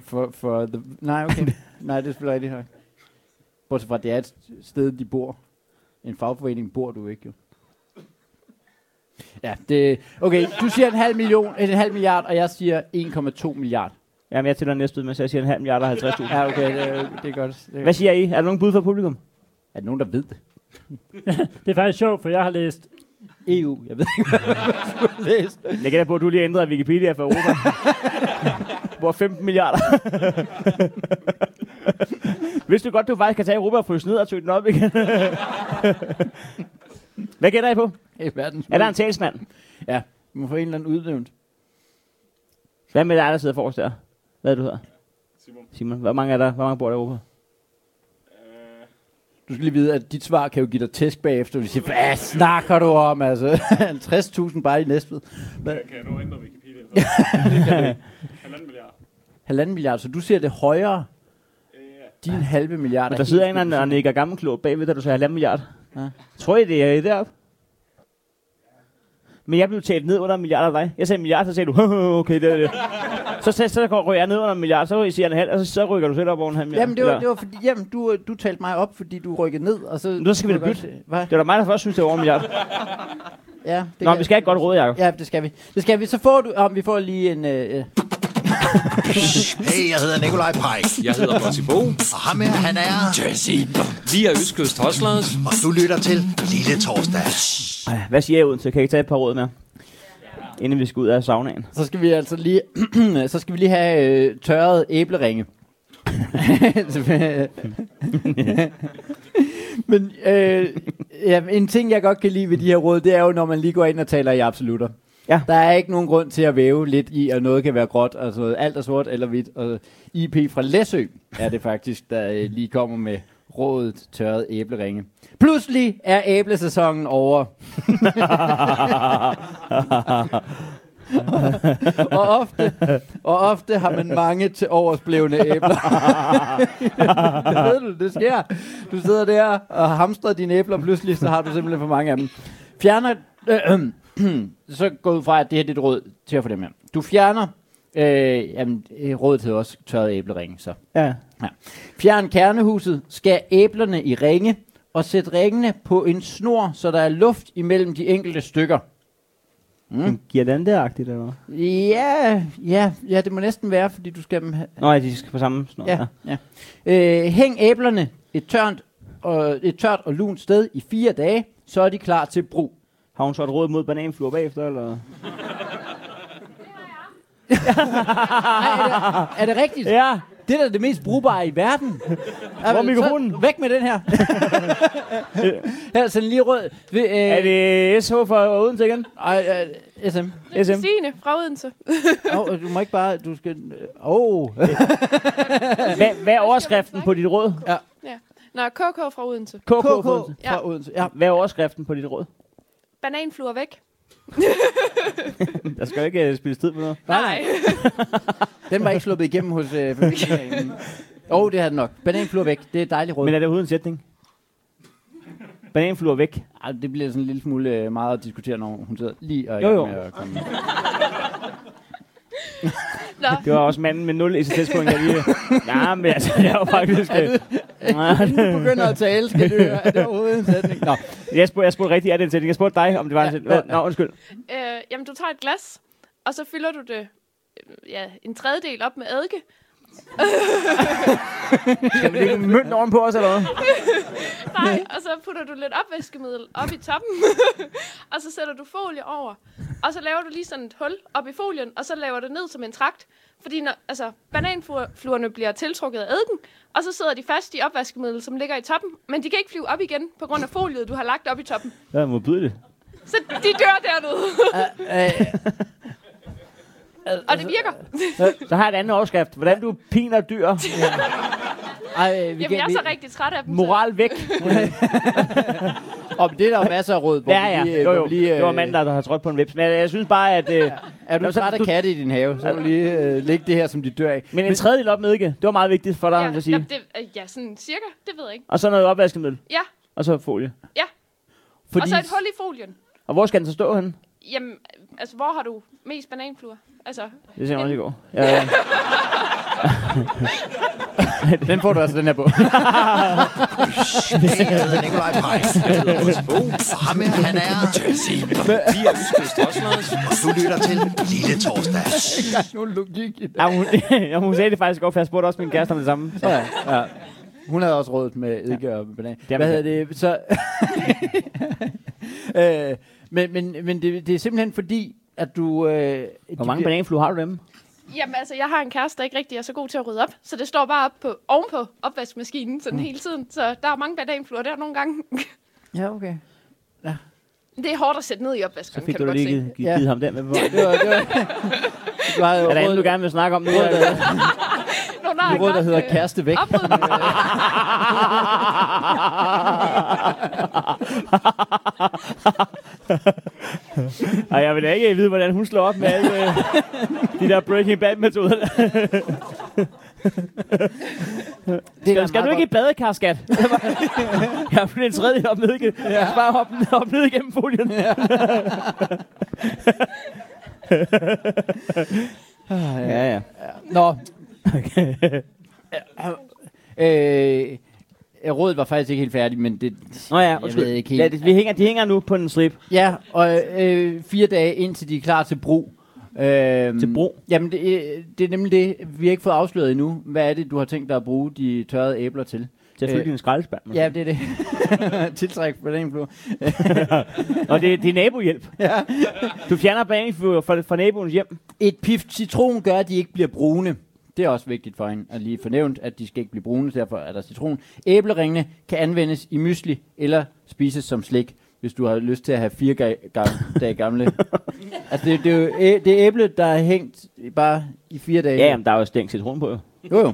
For, for the... Nej, okay. Nej, det er selvfølgelig rigtigt højt. Bortset fra, at det er et sted, de bor. En fagforening bor du ikke, jo. Ja, det... Okay, du siger en halv million, en halv milliard, og jeg siger 1,2 milliard. Jamen, jeg tæller næste ud med, så jeg siger en halv milliard og 50.000. Ja, okay, det, det er godt. Det er, Hvad siger I? Er der nogen bud fra publikum? er der nogen, der ved det? Det er faktisk sjovt, for jeg har læst EU, jeg ved ikke, hvad du har læst. Jeg gætter på, at du lige ændret Wikipedia for Europa. Hvor 15 milliarder. Vidste du godt, du faktisk kan tage Europa og fryse ned og tøge den op igen? Hvad gætter I på? Er verdens Er der en talsmand? Ja, du må få en eller anden udnævnt. Hvad med dig, der sidder forrest der? Hvad er det, du hedder? Simon. Simon. Hvor mange er der? Hvor mange bor der i Europa? Du skal lige vide, at dit svar kan jo give dig tæsk bagefter. Vi siger, hvad snakker du om? Altså, 50.000 bare i Næstved. Hvad? Kan jeg nå ændre Wikipedia? Halvanden milliard. Halvanden milliard, så du ser det højere. Din halve milliard. Men er der sidder en anden og nikker gammelklog bagved, da du sagde halvanden milliard. Ja. Tror I, det er deroppe? Men jeg blev talt ned under en milliard af dig. Jeg sagde en milliard, så sagde du, okay, det er det. Så, så, så går ryger jeg ned under en milliard, så siger en halv, og så, så rykker du selv op over en halv milliard. Jamen, det var, det var fordi, jamen, du, du talte mig op, fordi du rykkede ned, og så... Nu skal vi da bytte. Hvad? Det var da mig, der først synes, det var over en milliard. Ja, det Nå, kan- vi skal ikke godt råde, Jacob. Ja, det skal vi. Det skal vi. Så får du... Om vi får lige en... Øh, øh, Hey, jeg hedder Nikolaj Pajk. Jeg hedder Bossy Bo. Og ham her, han er... Jesse. Vi er Østkyst Hoslers. Og du lytter til Lille Torsdag. Hvad siger jeg uden til? Kan I ikke tage et par råd med? Inden vi skal ud af saunaen. så skal vi altså lige... så skal vi lige have øh, tørret æbleringe. Men øh, ja, en ting, jeg godt kan lide ved de her råd, det er jo, når man lige går ind og taler i absolutter. Ja. Der er ikke nogen grund til at væve lidt i, at noget kan være gråt, altså alt er sort eller hvidt. Og IP fra Læsø er det faktisk, der øh, lige kommer med rådet tørret æbleringe. Pludselig er æblesæsonen over. og, ofte, og ofte har man mange til oversblevne æbler. det ved du, det sker. Du sidder der og hamstrer dine æbler, og pludselig så har du simpelthen for mange af dem. Fjerner... Øh, så gå ud fra, at det her det er et råd til at få dem her. Du fjerner... Øh, jamen, øh, rådet hedder også tørret æbleringe, så. Ja. Fjern kernehuset, skær æblerne i ringe, og sæt ringene på en snor, så der er luft imellem de enkelte stykker. Mm. Giver den der agtigt, eller hvad? Ja, ja, ja, det må næsten være, fordi du skal dem have... Nå, ja, de skal på samme snor. Ja, ja. Øh, hæng æblerne et tørt, og, et tørt og lunt sted i fire dage, så er de klar til brug. Har hun så et råd mod bananfluer bagefter, eller? Er det rigtigt? Ja, Det er da det mest brugbare i verden. Hvor er mikrofonen? Væk med den her. her, sådan lige rød. Vi, øh, er det SH for Odense igen? Ej, øh, SM. SM? Stine fra Odense. Oh, du må ikke bare... Du skal... Åh. Oh. Hvad, hvad er overskriften på dit råd? Ja. Nå, KK fra Odense. KK, KK fra Ja. Odense. Ja. Hvad er overskriften på dit råd? Bananfluer væk. Der skal ikke uh, spilles tid på noget. Nej. Den var ikke sluppet igennem hos øh, familien. Åh, oh, det har den nok. Bananfluer væk. Det er dejligt råd. Men er det overhovedet en sætning? Bananfluer væk. Ej, det bliver sådan en lille smule øh, meget at diskutere, når hun sidder lige og Jo, jo. med at komme. Nå, Det var også manden med 0 ECTS-point, der lige... Nej, men altså, jeg var faktisk... Inden du begynder at tale, skal du høre, er det overhovedet en sætning? Nå, jeg spurgte, jeg spurgte rigtigt, er det en sætning? Jeg spurgte dig, om det var en Ja, sætning. ja, Nå, Nå, undskyld. øh, jamen, du tager et glas, og så fylder du det øh, ja, en tredjedel op med eddike. Skal vi lægge mønten ovenpå os, eller hvad? Nej, og så putter du lidt opvaskemiddel op i toppen, og så sætter du folie over. Og så laver du lige sådan et hul op i folien, og så laver du ned som en trakt. Fordi når, altså, bananfluerne bliver tiltrukket af eddiken, og så sidder de fast i opvaskemiddel, som ligger i toppen. Men de kan ikke flyve op igen, på grund af foliet, du har lagt op i toppen. Er modbydeligt. Så de dør dernede, øh, og det virker. Så har jeg et andet overskrift. Hvordan du piner dyr. ej, vi Jamen, jeg er vi, så rigtig træt af dem. så- Moral væk. Om det er der masser af råd. hvor Ja, vi ja. lige, øh, Jo, jo. lige, Det var øh, manden, der har trådt på en vips. Men jeg synes bare, at... Øh, Er du træt af du- katte i din have, så kan du lige øh, lægge det her, som de dør af. men en tredjedel op med ikke. Det var meget vigtigt for dig, Ja, ja, at ja, sige. det, øh, ja, sådan cirka. Det ved jeg ikke. Og så noget opvaskemiddel. Ja, Og så folie. ja. Fordi, Og så et hul i folien. Og hvor skal den så stå henne? Jamen, altså, hvor har du mest bananfluer? Altså, Det ser jeg også i går. Ja, ja. den får du altså den her på. Hedder Nikolaj Bo. Og ham her, han er Jesse. Vi er Østkyst Hustlers. Og du lytter til Lille Torsdag. Nogen logik i det. ja, hun, ja, hun sagde det faktisk godt, for jeg spurgte også min kæreste om det samme. Så. Ja, ja. Hun havde også rådet med eddike og banan. Hvad hedder det? Så, øh, men men, men det, det er simpelthen fordi, at du... Øh, Hvor mange bananfluer har du dem? jamen, altså, jeg har en kæreste, der ikke rigtig er så god til at rydde op. Så det står bare op på, ovenpå opvaskemaskinen sådan Mm. hele tiden. Så der er mange bananfluer der nogle gange. Ja, okay. det er hårdt at sætte ned i Så opvaskeren, fik kan du du lige se. givet, Ja. givet ham den med på. Det var, det var, du har Er der andet, du gerne vil snakke om nu? eller? der, Nå, nej, der hedder øh, kæreste væk. Ej, jeg vil da ikke vide, hvordan hun slår op med alle øh, de der Breaking Bad-metoder. Det er Skal, du ikke i badekar, skat? jeg har fundet en tredje op ned, ikke? Ja. Bare hop, hop ned igennem folien. Ja. ja, ja. Nå. øh, rådet var faktisk ikke helt færdig, men det... Nå ja, jeg undskyld. ved ikke helt. Ja, det, vi hænger, de hænger nu på en slip. Ja, og øh, fire dage indtil de er klar til brug. Øhm, Til brug? Jamen, det, øh, det er nemlig det. Vi har ikke fået afsløret endnu. Hvad er det, du har tænkt dig at bruge de tørrede æbler til? Til at fylde Øh, din skraldespand. Ja, det er det. Tiltræk blå. Og det, det er nabohjælp. Ja. Du fjerner bananfluer fra, fra naboens hjem. Et pift citron gør, at de ikke bliver brune. Det er også vigtigt for hende at lige fornævnt, at de skal ikke blive brune, derfor er der citron. Æbleringene kan anvendes i mysli eller spises som slik, hvis du har lyst til at have fire ga- ga- dage gamle. altså, det, det, er jo æ- det er æble, der er hængt bare i fire dage. Ja, jamen, der er jo stængt citron på. jo. Jo, jo.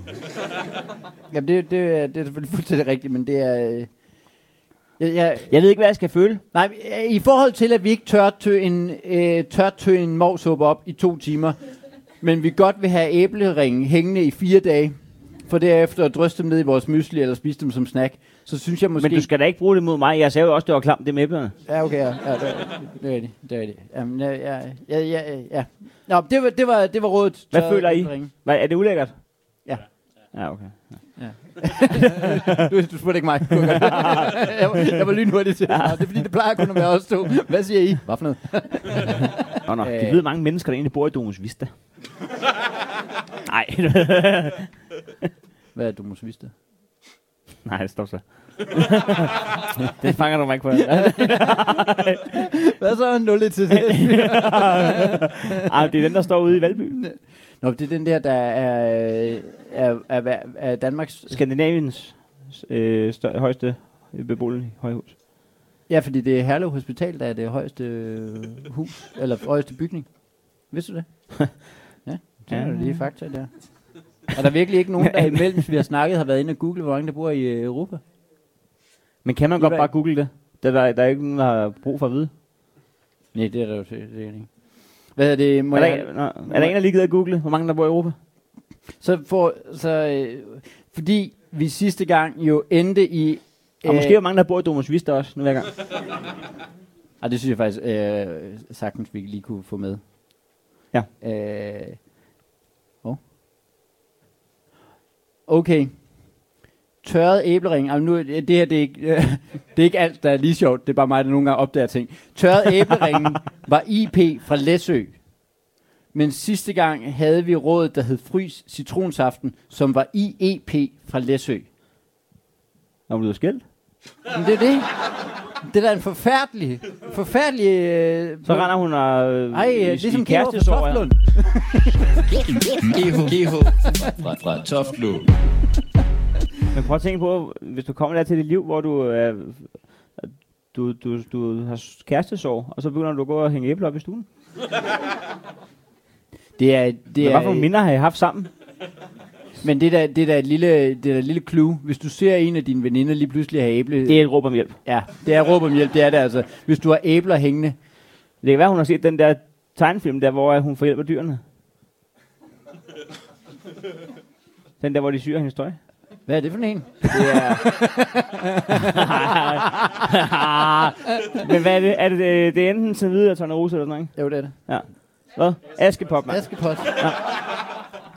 Jamen, det, det, er- det er selvfølgelig fuldstændig rigtigt, men det er... øh, Jeg, jeg, Jeg ved ikke, hvad jeg skal føle. nej, i forhold til, at vi ikke tør tø en, øh, tør tø en morsuppe op i to timer, men vi godt vil have æbleringen hængende i fire dage, for derefter at dryste dem ned i vores mysli eller spise dem som snack, så synes jeg måske... Men du skal da ikke bruge det mod mig. Jeg sagde jo også, det var klamt, det med æblerne. Ja, okay, ja. ja det, det er det. Det er det. Jamen, ja, ja, ja, ja, ja. Nå, det var, det var, det var rådet. Hvad føler I? æbleringen. Hvad, er det ulækkert? Ja. Ja, okay. Du, du spurgte ikke mig. Jeg, var, jeg var lynhurtig til. Ja. Det er fordi, det plejer kun at være os to. Hvad siger I? Hvad for noget? Nå, nå. Øh. De ved mange mennesker, der egentlig bor i Domus Vista. Nej. Hvad er Domus Vista? Nej, stop så. det fanger du mig ikke på. Hvad så? 0 til det. Ej, det er den, der står ude i Valby. Nå, det er den der, der er, er, er, er, er Danmarks... Skandinaviens øh, stør, højeste beboelige højhus. Ja, fordi det er Herlev Hospital, der er det højeste øh, hus, eller højeste bygning. Vidste du det? ja, det er Ja. lige fakta der. Er der virkelig ikke nogen, der imellem, vi har snakket, har været inde og google, hvor mange der bor i øh, Europa? Men kan man I godt bare google det? Der, der, der er ikke nogen, der har brug for at vide. Nej, det er der jo sikkert ikke. Hvad er det? Må Er der, jeg, nå, er der en, der lige gider at google, hvor mange der bor i Europa? så for, så, øh, fordi vi sidste gang jo endte i... Og måske er der mange, der bor i Domus Vista også, nu hver gang. Ah, det synes jeg faktisk øh, sagtens, vi lige kunne få med. Ja. Øh, oh. Okay. Tørret æblering. Altså, nu, det her det er, ikke, øh, det er ikke alt, der er lige sjovt. Det er bare mig, der nogle gange opdager ting. Tørret æbleringen var IP fra Læsø. Men sidste gang havde vi rådet, der hed Frys Citronsaften, som var IEP fra Læsø. Når du blevet skilt. Men det er det. Det er da en forfærdelig, forfærdelig... Øh, Så render hun og... Øh, Ej, i- ligesom GH fra. Toftlund. GH, fra, fra Toftlo. Men prøv at tænke på, hvis du kommer der til dit liv, hvor du, er, du, du, du har kærestesorg, og så begynder du at gå og hænge æbler op i stuen. Det er, det Det er, er, hvad for minder har I haft sammen? Men det der, det der lille, det der lille clue, hvis du ser en af dine veninder lige pludselig have æble... Det er et råb om hjælp. Ja, det er råb om hjælp, det er det altså. Hvis du har æbler hængende, Det kan være, hun har set den der tegnefilm der, hvor øh, hun får hjælp af dyrene. Den der, hvor de syr hendes tøj. Hvad er det for en? Det er... Men hvad er det? Er det, det, det er enten så videre Tornerose eller sådan noget, ikke? Jo, det er det. Ja. Hvad? Askepop, mand. Askepot.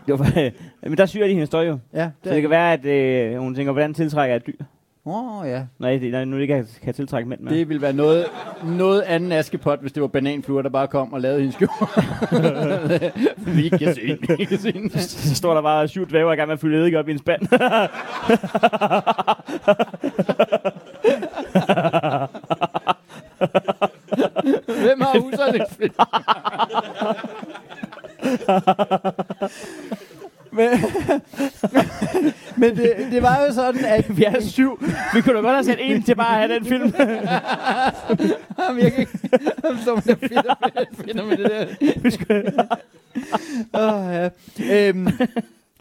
Det var, men der syr de hendes tøj jo. Ja, Så det kan være, at øh, hun tænker, hvordan tiltrækker jeg et dyr? Åh, oh, ja. Nej, det, når nu ikke kan, kan tiltrække mænd med. Det ville være noget, noget anden Askepot, hvis det var bananfluer, der bare kom og lavede hendes skjorte. vi kan se, vi kan se. Så står der bare syv dvæver i gang med at fylde eddike op i en spand. Hvem har huserne? men, men det, det var jo sådan, at Vi er syv. Vi kunne da godt have sat en til bare at have den film. Jamen, jeg kan ikke... Jamen, så man finder, finder med det der. oh, ja. øhm,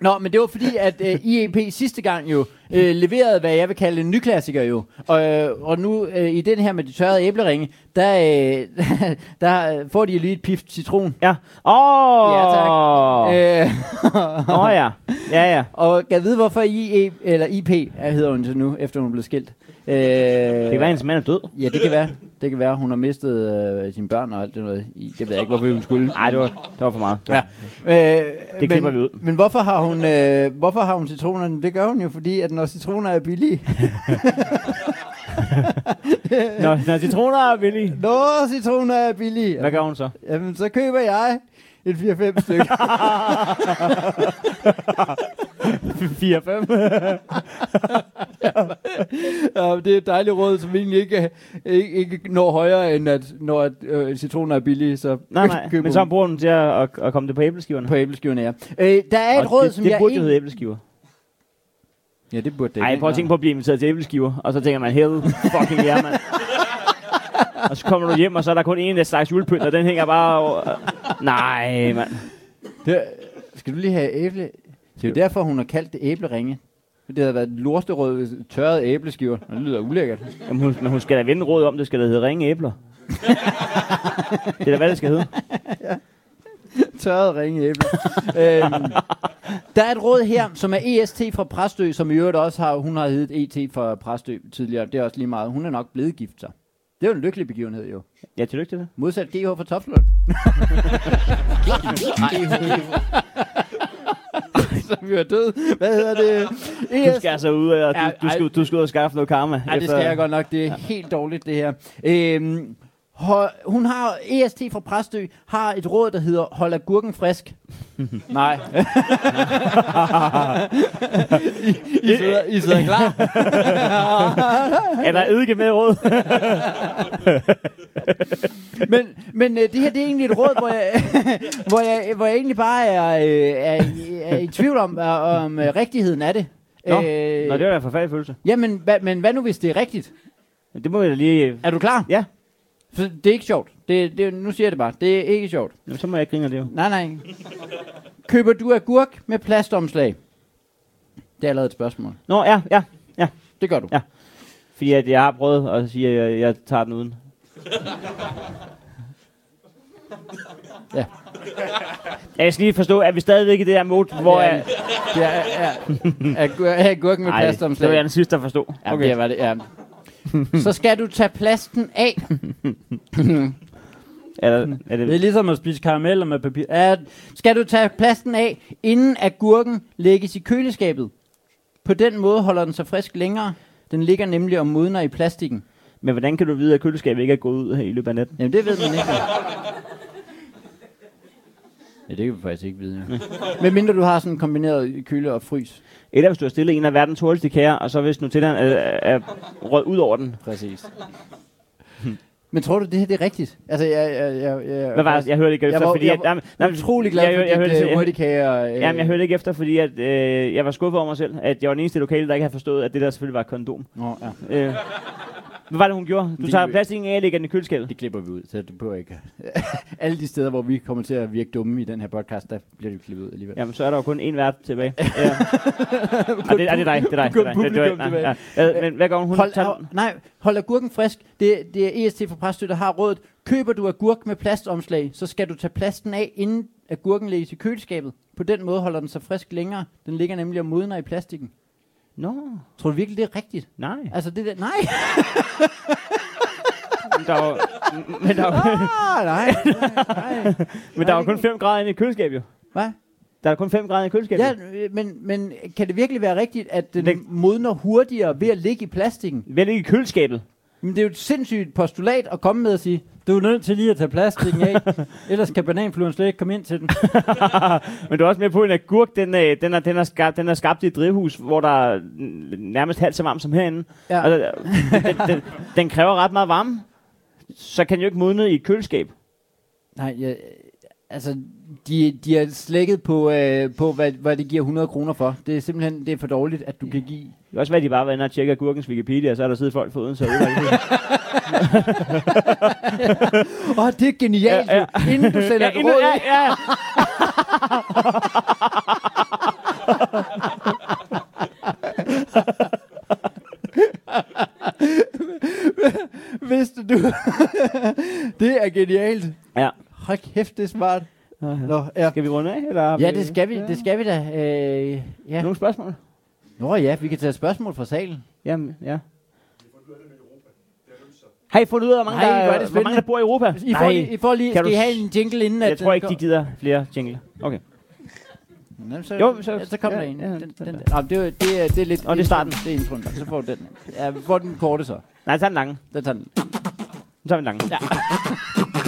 Nå, men det var fordi, at øh, IEP sidste gang jo øh, leverede, hvad jeg vil kalde en ny klassiker jo. Og, øh, og nu øh, i den her med de tørrede æbleringe, der, øh, der får de lige et pift citron. Ja. Åh! Ja, tak. Åh Øh, oh, ja. Ja, ja. og kan vide, hvorfor IE, eller IP er, hedder hun så nu, efter hun blev skilt? Øh, Det kan være, hendes mand er død. Ja, det kan være. Det kan være, hun har mistet øh, sine børn og alt det noget. I- Det ved jeg ikke, hvorfor hun skulle. Nej, det var, det var for meget. Ja. Øh, Det klipper men, vi ud. Men hvorfor har hun, øh, hvorfor har hun citronerne? Det gør hun jo, fordi at når citroner er billige. Når, når citroner er billige, Når citroner er billige, hvad gør hun så? jamen, så køber jeg et 4-5 stykker. 4-5. ja, det er et dejligt råd, som egentlig ikke, ikke, ikke når højere, end at når at, øh, citroner er billige, så Nej, nej. køber Men så bruger hun til at, at, at komme det på æbleskiverne. på æbleskiverne, ja. Øh, der er et Og råd, det, som det jeg burde jo ikke- hedde æbleskiver. Ja, det burde det Ej, prøv at tænke på at blive inviteret til æbleskiver, og så tænker man, hell fucking yeah, mand. og så kommer du hjem, og så er der kun en slags julepynt, og den hænger bare over. Nej, mand. Det, skal du lige have æble? Det er jo derfor, hun har kaldt det æbleringe. Det havde været lorsterød tørret æbleskiver. Det lyder ulækkert. Jamen, hun, men hun skal da vende råd om, det skal da hedde ringe æbler. det er da, hvad det skal hedde. Tørret ringe æble. øhm, der er et råd her, som er EST fra Præstø, som i øvrigt også har, hun har heddet ET fra Præstø tidligere. Det er også lige meget. Hun er nok blevet gift sig. Det er jo en lykkelig begivenhed jo. Ja, tillykke til det. Modsat GH fra Topflund. Så vi var død. Hvad hedder det? Du skal altså ud, og Ja, du, du, skal, du skal ud og skaffe noget karma. Ja, det skal jeg godt nok. Det er helt dårligt, det her. Øhm, hun har, EST fra Præstø, har et råd, der hedder Hold agurken frisk. Nej. I, I, sidder, I sidder klar? Er der eddike med råd? Men, men øh, det her, det er egentlig et råd, hvor jeg, hvor jeg, hvor jeg egentlig bare er, øh, er, i- er i tvivl om, øh, om øh, rigtigheden af det. Nå. Nå, det var da en forfærdelig følelse. Jamen, hva, men hvad nu, hvis det er rigtigt? Det må vi da lige... Er du klar? Ja. For det er ikke sjovt. Det, det, nu siger jeg det bare. Det er ikke sjovt. Jamen, så må jeg ikke grine af det jo. Nej, nej. Køber du agurk med plastomslag? Det er allerede et spørgsmål. Nå, ja, ja, ja. Det gør du. Ja. Fordi at jeg har prøvet at sige, at jeg, jeg tager den uden. Ja. Jeg skal lige forstå, at vi stadigvæk i det her mode, hvor Ja, jeg... Det er, er, agur, agurk med Ej, det plastomslag. var jeg den sidste, der forstod. Ja, okay. det var det, ja. Så skal du tage plasten af. Er, der, er Det er det, ligesom at spise karameller med papir. Ja, skal du tage plasten af, inden agurken lægges i køleskabet. På den måde holder den sig frisk længere. Den ligger nemlig og modner i plastikken. men hvordan kan du vide, at køleskabet ikke er gået ud her i løbet af natten? Jamen, det ved man ikke. Ja, det kan vi faktisk ikke vide. Ja. Men mindre du har sådan kombineret køle og frys. Eller hvis du har stillet en af verdens hurtigste kager, og så hvis Nutellaen er, er røget ud over den. Præcis. Men tror du, det her det er rigtigt? Altså, jeg... jeg, jeg, jeg Hvad var det? Jeg hørte ikke Jeg efter, var- fordi... jeg at, var nej, utrolig glad jeg, for jeg, jeg, dit hørte, øh, jeg, hurtigkager. Øh, Jamen, jeg hørte ikke efter, fordi at, øh, jeg var skuffet over mig selv, at jeg var den eneste lokale, der ikke havde forstået, at det der selvfølgelig var et kondom. Nå, ja. Øh, Hvad var det, hun gjorde? Du tager plastikken af og lægger den i køleskabet. Det klipper vi ud, så det behøver ikke. Alle de steder, hvor vi kommer til at virke dumme i den her podcast, der bliver det klippet ud alligevel. Jamen, så er der jo kun én vært tilbage. ja. Ej, det, ej, det er dig. Det er dig. Det er dig. Det, nej, Men hvad gør hun? Hun Hold, tager, nej, hold agurken frisk. Det, det er EST for Præstø, der har rådet. Køber du agurk med plastomslag, så skal du tage plasten af, inden agurken lægges i køleskabet. På den måde holder den sig frisk længere. Den ligger nemlig og modner i plastikken. Nå, Tror du virkelig, det er rigtigt? nej. Altså det der, nej. Men der er jo, men der er jo, Ah, nej, nej, nej. men der er jo kun 5 grader inde i køleskabet, jo. Hvad? Der er kun 5 grader i køleskabet. Ja, men, men kan det virkelig være rigtigt, at den modner hurtigere ved at ligge i plastikken? Vel ikke i køleskabet. Men det er jo et sindssygt postulat at komme med og sige, du er nødt til lige at tage plastikken af, ellers kan bananfluen slet ikke komme ind til den. Men du er også med på, at en agurk, den, øh, den, er, den, er skabt, den er skabt i et drivhus, hvor der er nærmest halvt så varmt som herinde. Ja. Altså, den, den, den kræver ret meget varme. Så kan den jo ikke modne i et køleskab. Nej, ja, altså, de, de har slækket på, øh, på hvad, hvad det giver 100 kroner for. Det er simpelthen det er for dårligt, at du kan give... Det kan også være, at de bare var inde og tjekke agurkens Wikipedia, og så er der siddet folk foruden sig. Åh, oh, det er genialt, ja, ja. Inden du sender ja, inden, råd ja, ja. Vidste du? det er genialt. ja. Hold kæft, det er smart. Nå, ja. Skal vi runde af? Eller Ja, det skal vi, det skal vi da. Øh, ja. Nogle spørgsmål? Nå ja, vi kan tage spørgsmål fra salen. Jamen, ja. Har I fundet ud af, hvor mange, Nej, er der, det hvor mange der bor i Europa? I får, lige, I får lige, Kan skal du I have en jingle inden? at Jeg tror ikke, de gider flere jingle. Okay. Nå, så, Jo, så- så, ja, så kom ja, der en. ja, den, den den, der. Nå, det, er, det, er, det er lidt... Og det er starten. Det er introen. Så får du den. Ja, vi får den korte så. Nej, tag den lange. Den tager den. Så tager vi den lange. Ja.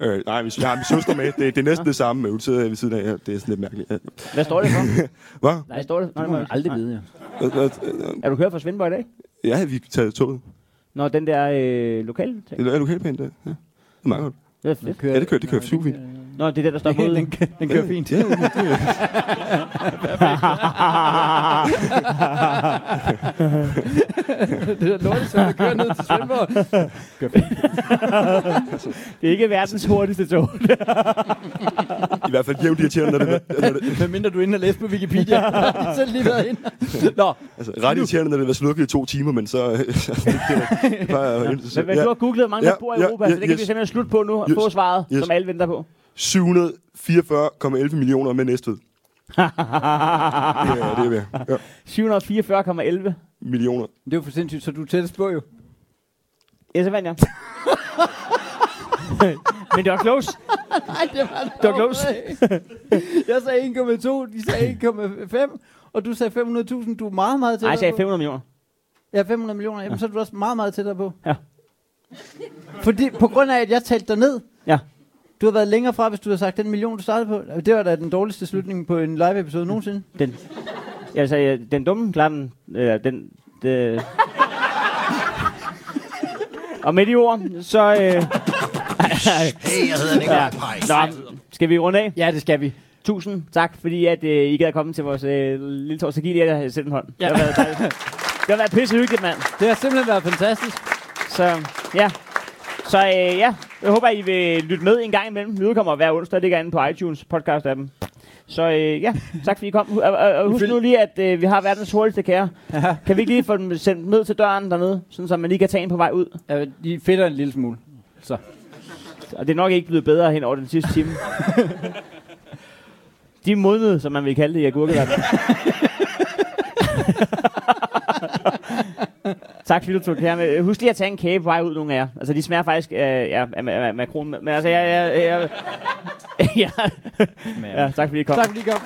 Jeg jeg det. Det, det Nej. Ja, det, nej, Ja, ja, ja. Øh, nej, hvis jeg har min søster med. Det, det er næsten det samme, men hun sidder ved siden af. Ja, det er sådan lidt mærkeligt. Ja. Hvad står det for? Hvad? Hvad står det? Nå, Det må man aldrig vide, Er du kørt fra Svendborg i dag? Ja, vi har taget toget. Nå, den der øh, lokale ting. Er du helt pænt? Ja. Det er meget godt. Det er fedt. Ja, det kører, det kører super fint. Nå, det er det, der står på Den, den, den kører fint. Ja, det er, det er lortet, så kører ned til Svendborg. Det er ikke verdens hurtigste tog. I hvert fald jævnt irriterende, når det, når det, Hvad mindre du er inde og læse på Wikipedia. Jeg har selv lige været inde. Nå, altså, ret irriterende, når det var slukket i to timer, men så... øh, så det, det, det plejer at Men, men du har googlet, mange der Ja, bor i ja, Europa, ja, så det kan yes. vi simpelthen slutte på nu og Yes. få svaret, Yes. som alle venter på. 744,11 millioner med Næstved. det, er, det er ved. Ja, 744,11. millioner. det er jo for sindssygt, så du er tættest på jo. Ja, så vandt jeg. Men det var close. Nej, det var Det var close. Jeg sagde 1,2, de sagde 1,5, og du sagde 500.000. Du er meget, meget tættere Nej, jeg sagde på. 500 millioner. Ja, 500 millioner. Jamen, så er du også meget, meget tættere på. Ja. Fordi, på grund af, at jeg talte dig ned. Ja. Du har været længere fra, hvis du havde sagt den million, du startede på. Det var da den dårligste slutning på en live-episode nogensinde. Den, jeg sagde, den dumme klarer den. Øh, den det. Og med de ord, så... Øh, Hey, jeg hedder Nikolaj Pike. nå, skal vi runde af? Ja, det skal vi. Tusind tak, fordi at, øh, I gad komme til vores øh, lille torsdag. Giv jer at sætte en hånd. Ja. Det har været, dejligt. det har været pisse hyggeligt, mand. Det har simpelthen været fantastisk. Så ja. Så øh, ja, jeg håber, I vil lytte med en gang imellem. Vi udkommer hver onsdag, det ligger inde på iTunes podcast-appen. Så øh, ja, tak fordi I kom. Og, og, og husk nu lige, at øh, vi har verdens hurtigste kære. Kan vi ikke lige få dem sendt ned til døren dernede, sådan så man lige kan tage en på vej ud? Ja, de fedter en lille smule. Så. Og det er nok ikke blevet bedre hen over den sidste time. De modnede, som man vil kalde det i agurkeverdenen. tak fordi du tog det her. Husk lige at tage en kage på vej ud, nogle af jer. Altså, de smager faktisk øh, ja, af, af, af makron. Men altså, jeg... jeg, jeg, jeg, ja, ja, tak fordi I kom. Tak fordi I kom.